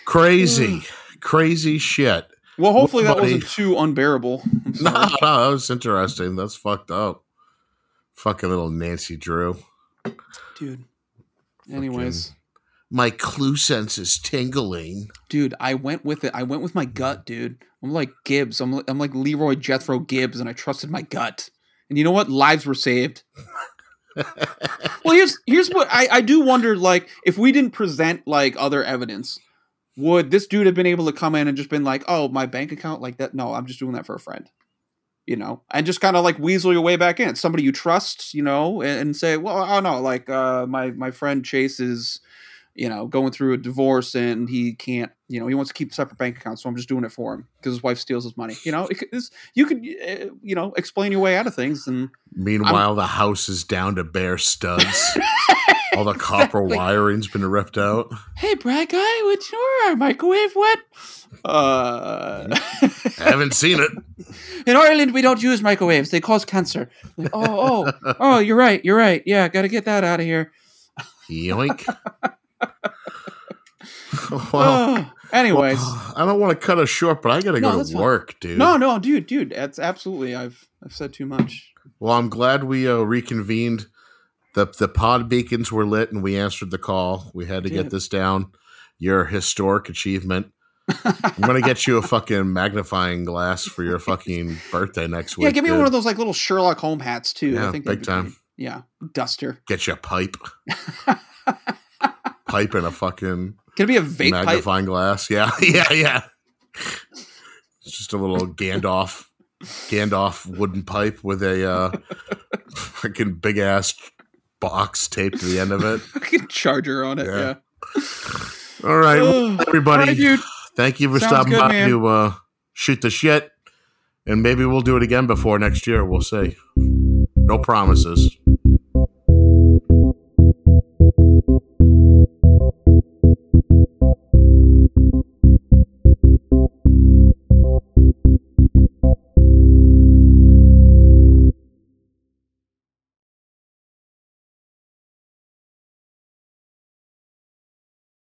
A: Crazy. [SIGHS] Crazy shit.
B: Well, hopefully that
A: buddy.
B: wasn't too unbearable.
A: No, [LAUGHS] no, that was interesting. That's fucked up. Fucking little Nancy Drew.
B: dude. Anyways,
A: My clue sense is tingling.
B: dude, I went with it. I went with my gut, dude. I'm like Gibbs. I'm I'm like Leroy Jethro Gibbs, and I trusted my gut. And you know what? Lives were saved. [LAUGHS] well, here's here's what I I do wonder. Like, if we didn't present like other evidence, would this dude have been able to come in and just been like, "Oh, my bank account like that"? No, I'm just doing that for a friend. You know, and just kind of like weasel your way back in. Somebody you trust, you know, and, and say, "Well, I don't know, like uh, my my friend Chase is." you know, going through a divorce and he can't, you know, he wants to keep a separate bank account, so I'm just doing it for him because his wife steals his money. You know, it, you could, uh, you know, explain your way out of things. And
A: meanwhile, I'm, the house is down to bare studs. [LAUGHS] All the copper like, wiring's been ripped out.
B: Hey, Brad guy, what's your microwave wet? Uh,
A: I [LAUGHS] haven't seen it.
B: In Ireland, we don't use microwaves; they cause cancer. Like, oh, oh, oh! You're right. You're right. Yeah, got to get that out of here.
A: Yoink. [LAUGHS] [LAUGHS]
B: well, anyways,
A: well, I don't want to cut us short, but I got to no, go to work, fine. dude.
B: No, no, dude, dude, that's absolutely. I've I've said too much.
A: Well, I'm glad we uh, reconvened. The The pod beacons were lit, and we answered the call. We had to get this down. Your historic achievement. I'm gonna get you a fucking magnifying glass for your [LAUGHS] fucking birthday next week.
B: Yeah, give me dude. one of those like little Sherlock Holmes hats too.
A: Yeah, I think big time.
B: Yeah, duster.
A: Get you a pipe. [LAUGHS] pipe and a fucking
B: can it be a vape
A: magnifying
B: pipe?
A: glass? [LAUGHS] Yeah, yeah, yeah. It's just a little Gandalf, Gandalf wooden pipe with a uh, fucking big ass box taped to the end of it. [LAUGHS]
B: charger on it. Yeah. yeah.
A: All right, well, everybody. Right, thank you for Sounds stopping good, by man. to uh, shoot the shit, and maybe we'll do it again before next year. We'll see. No promises.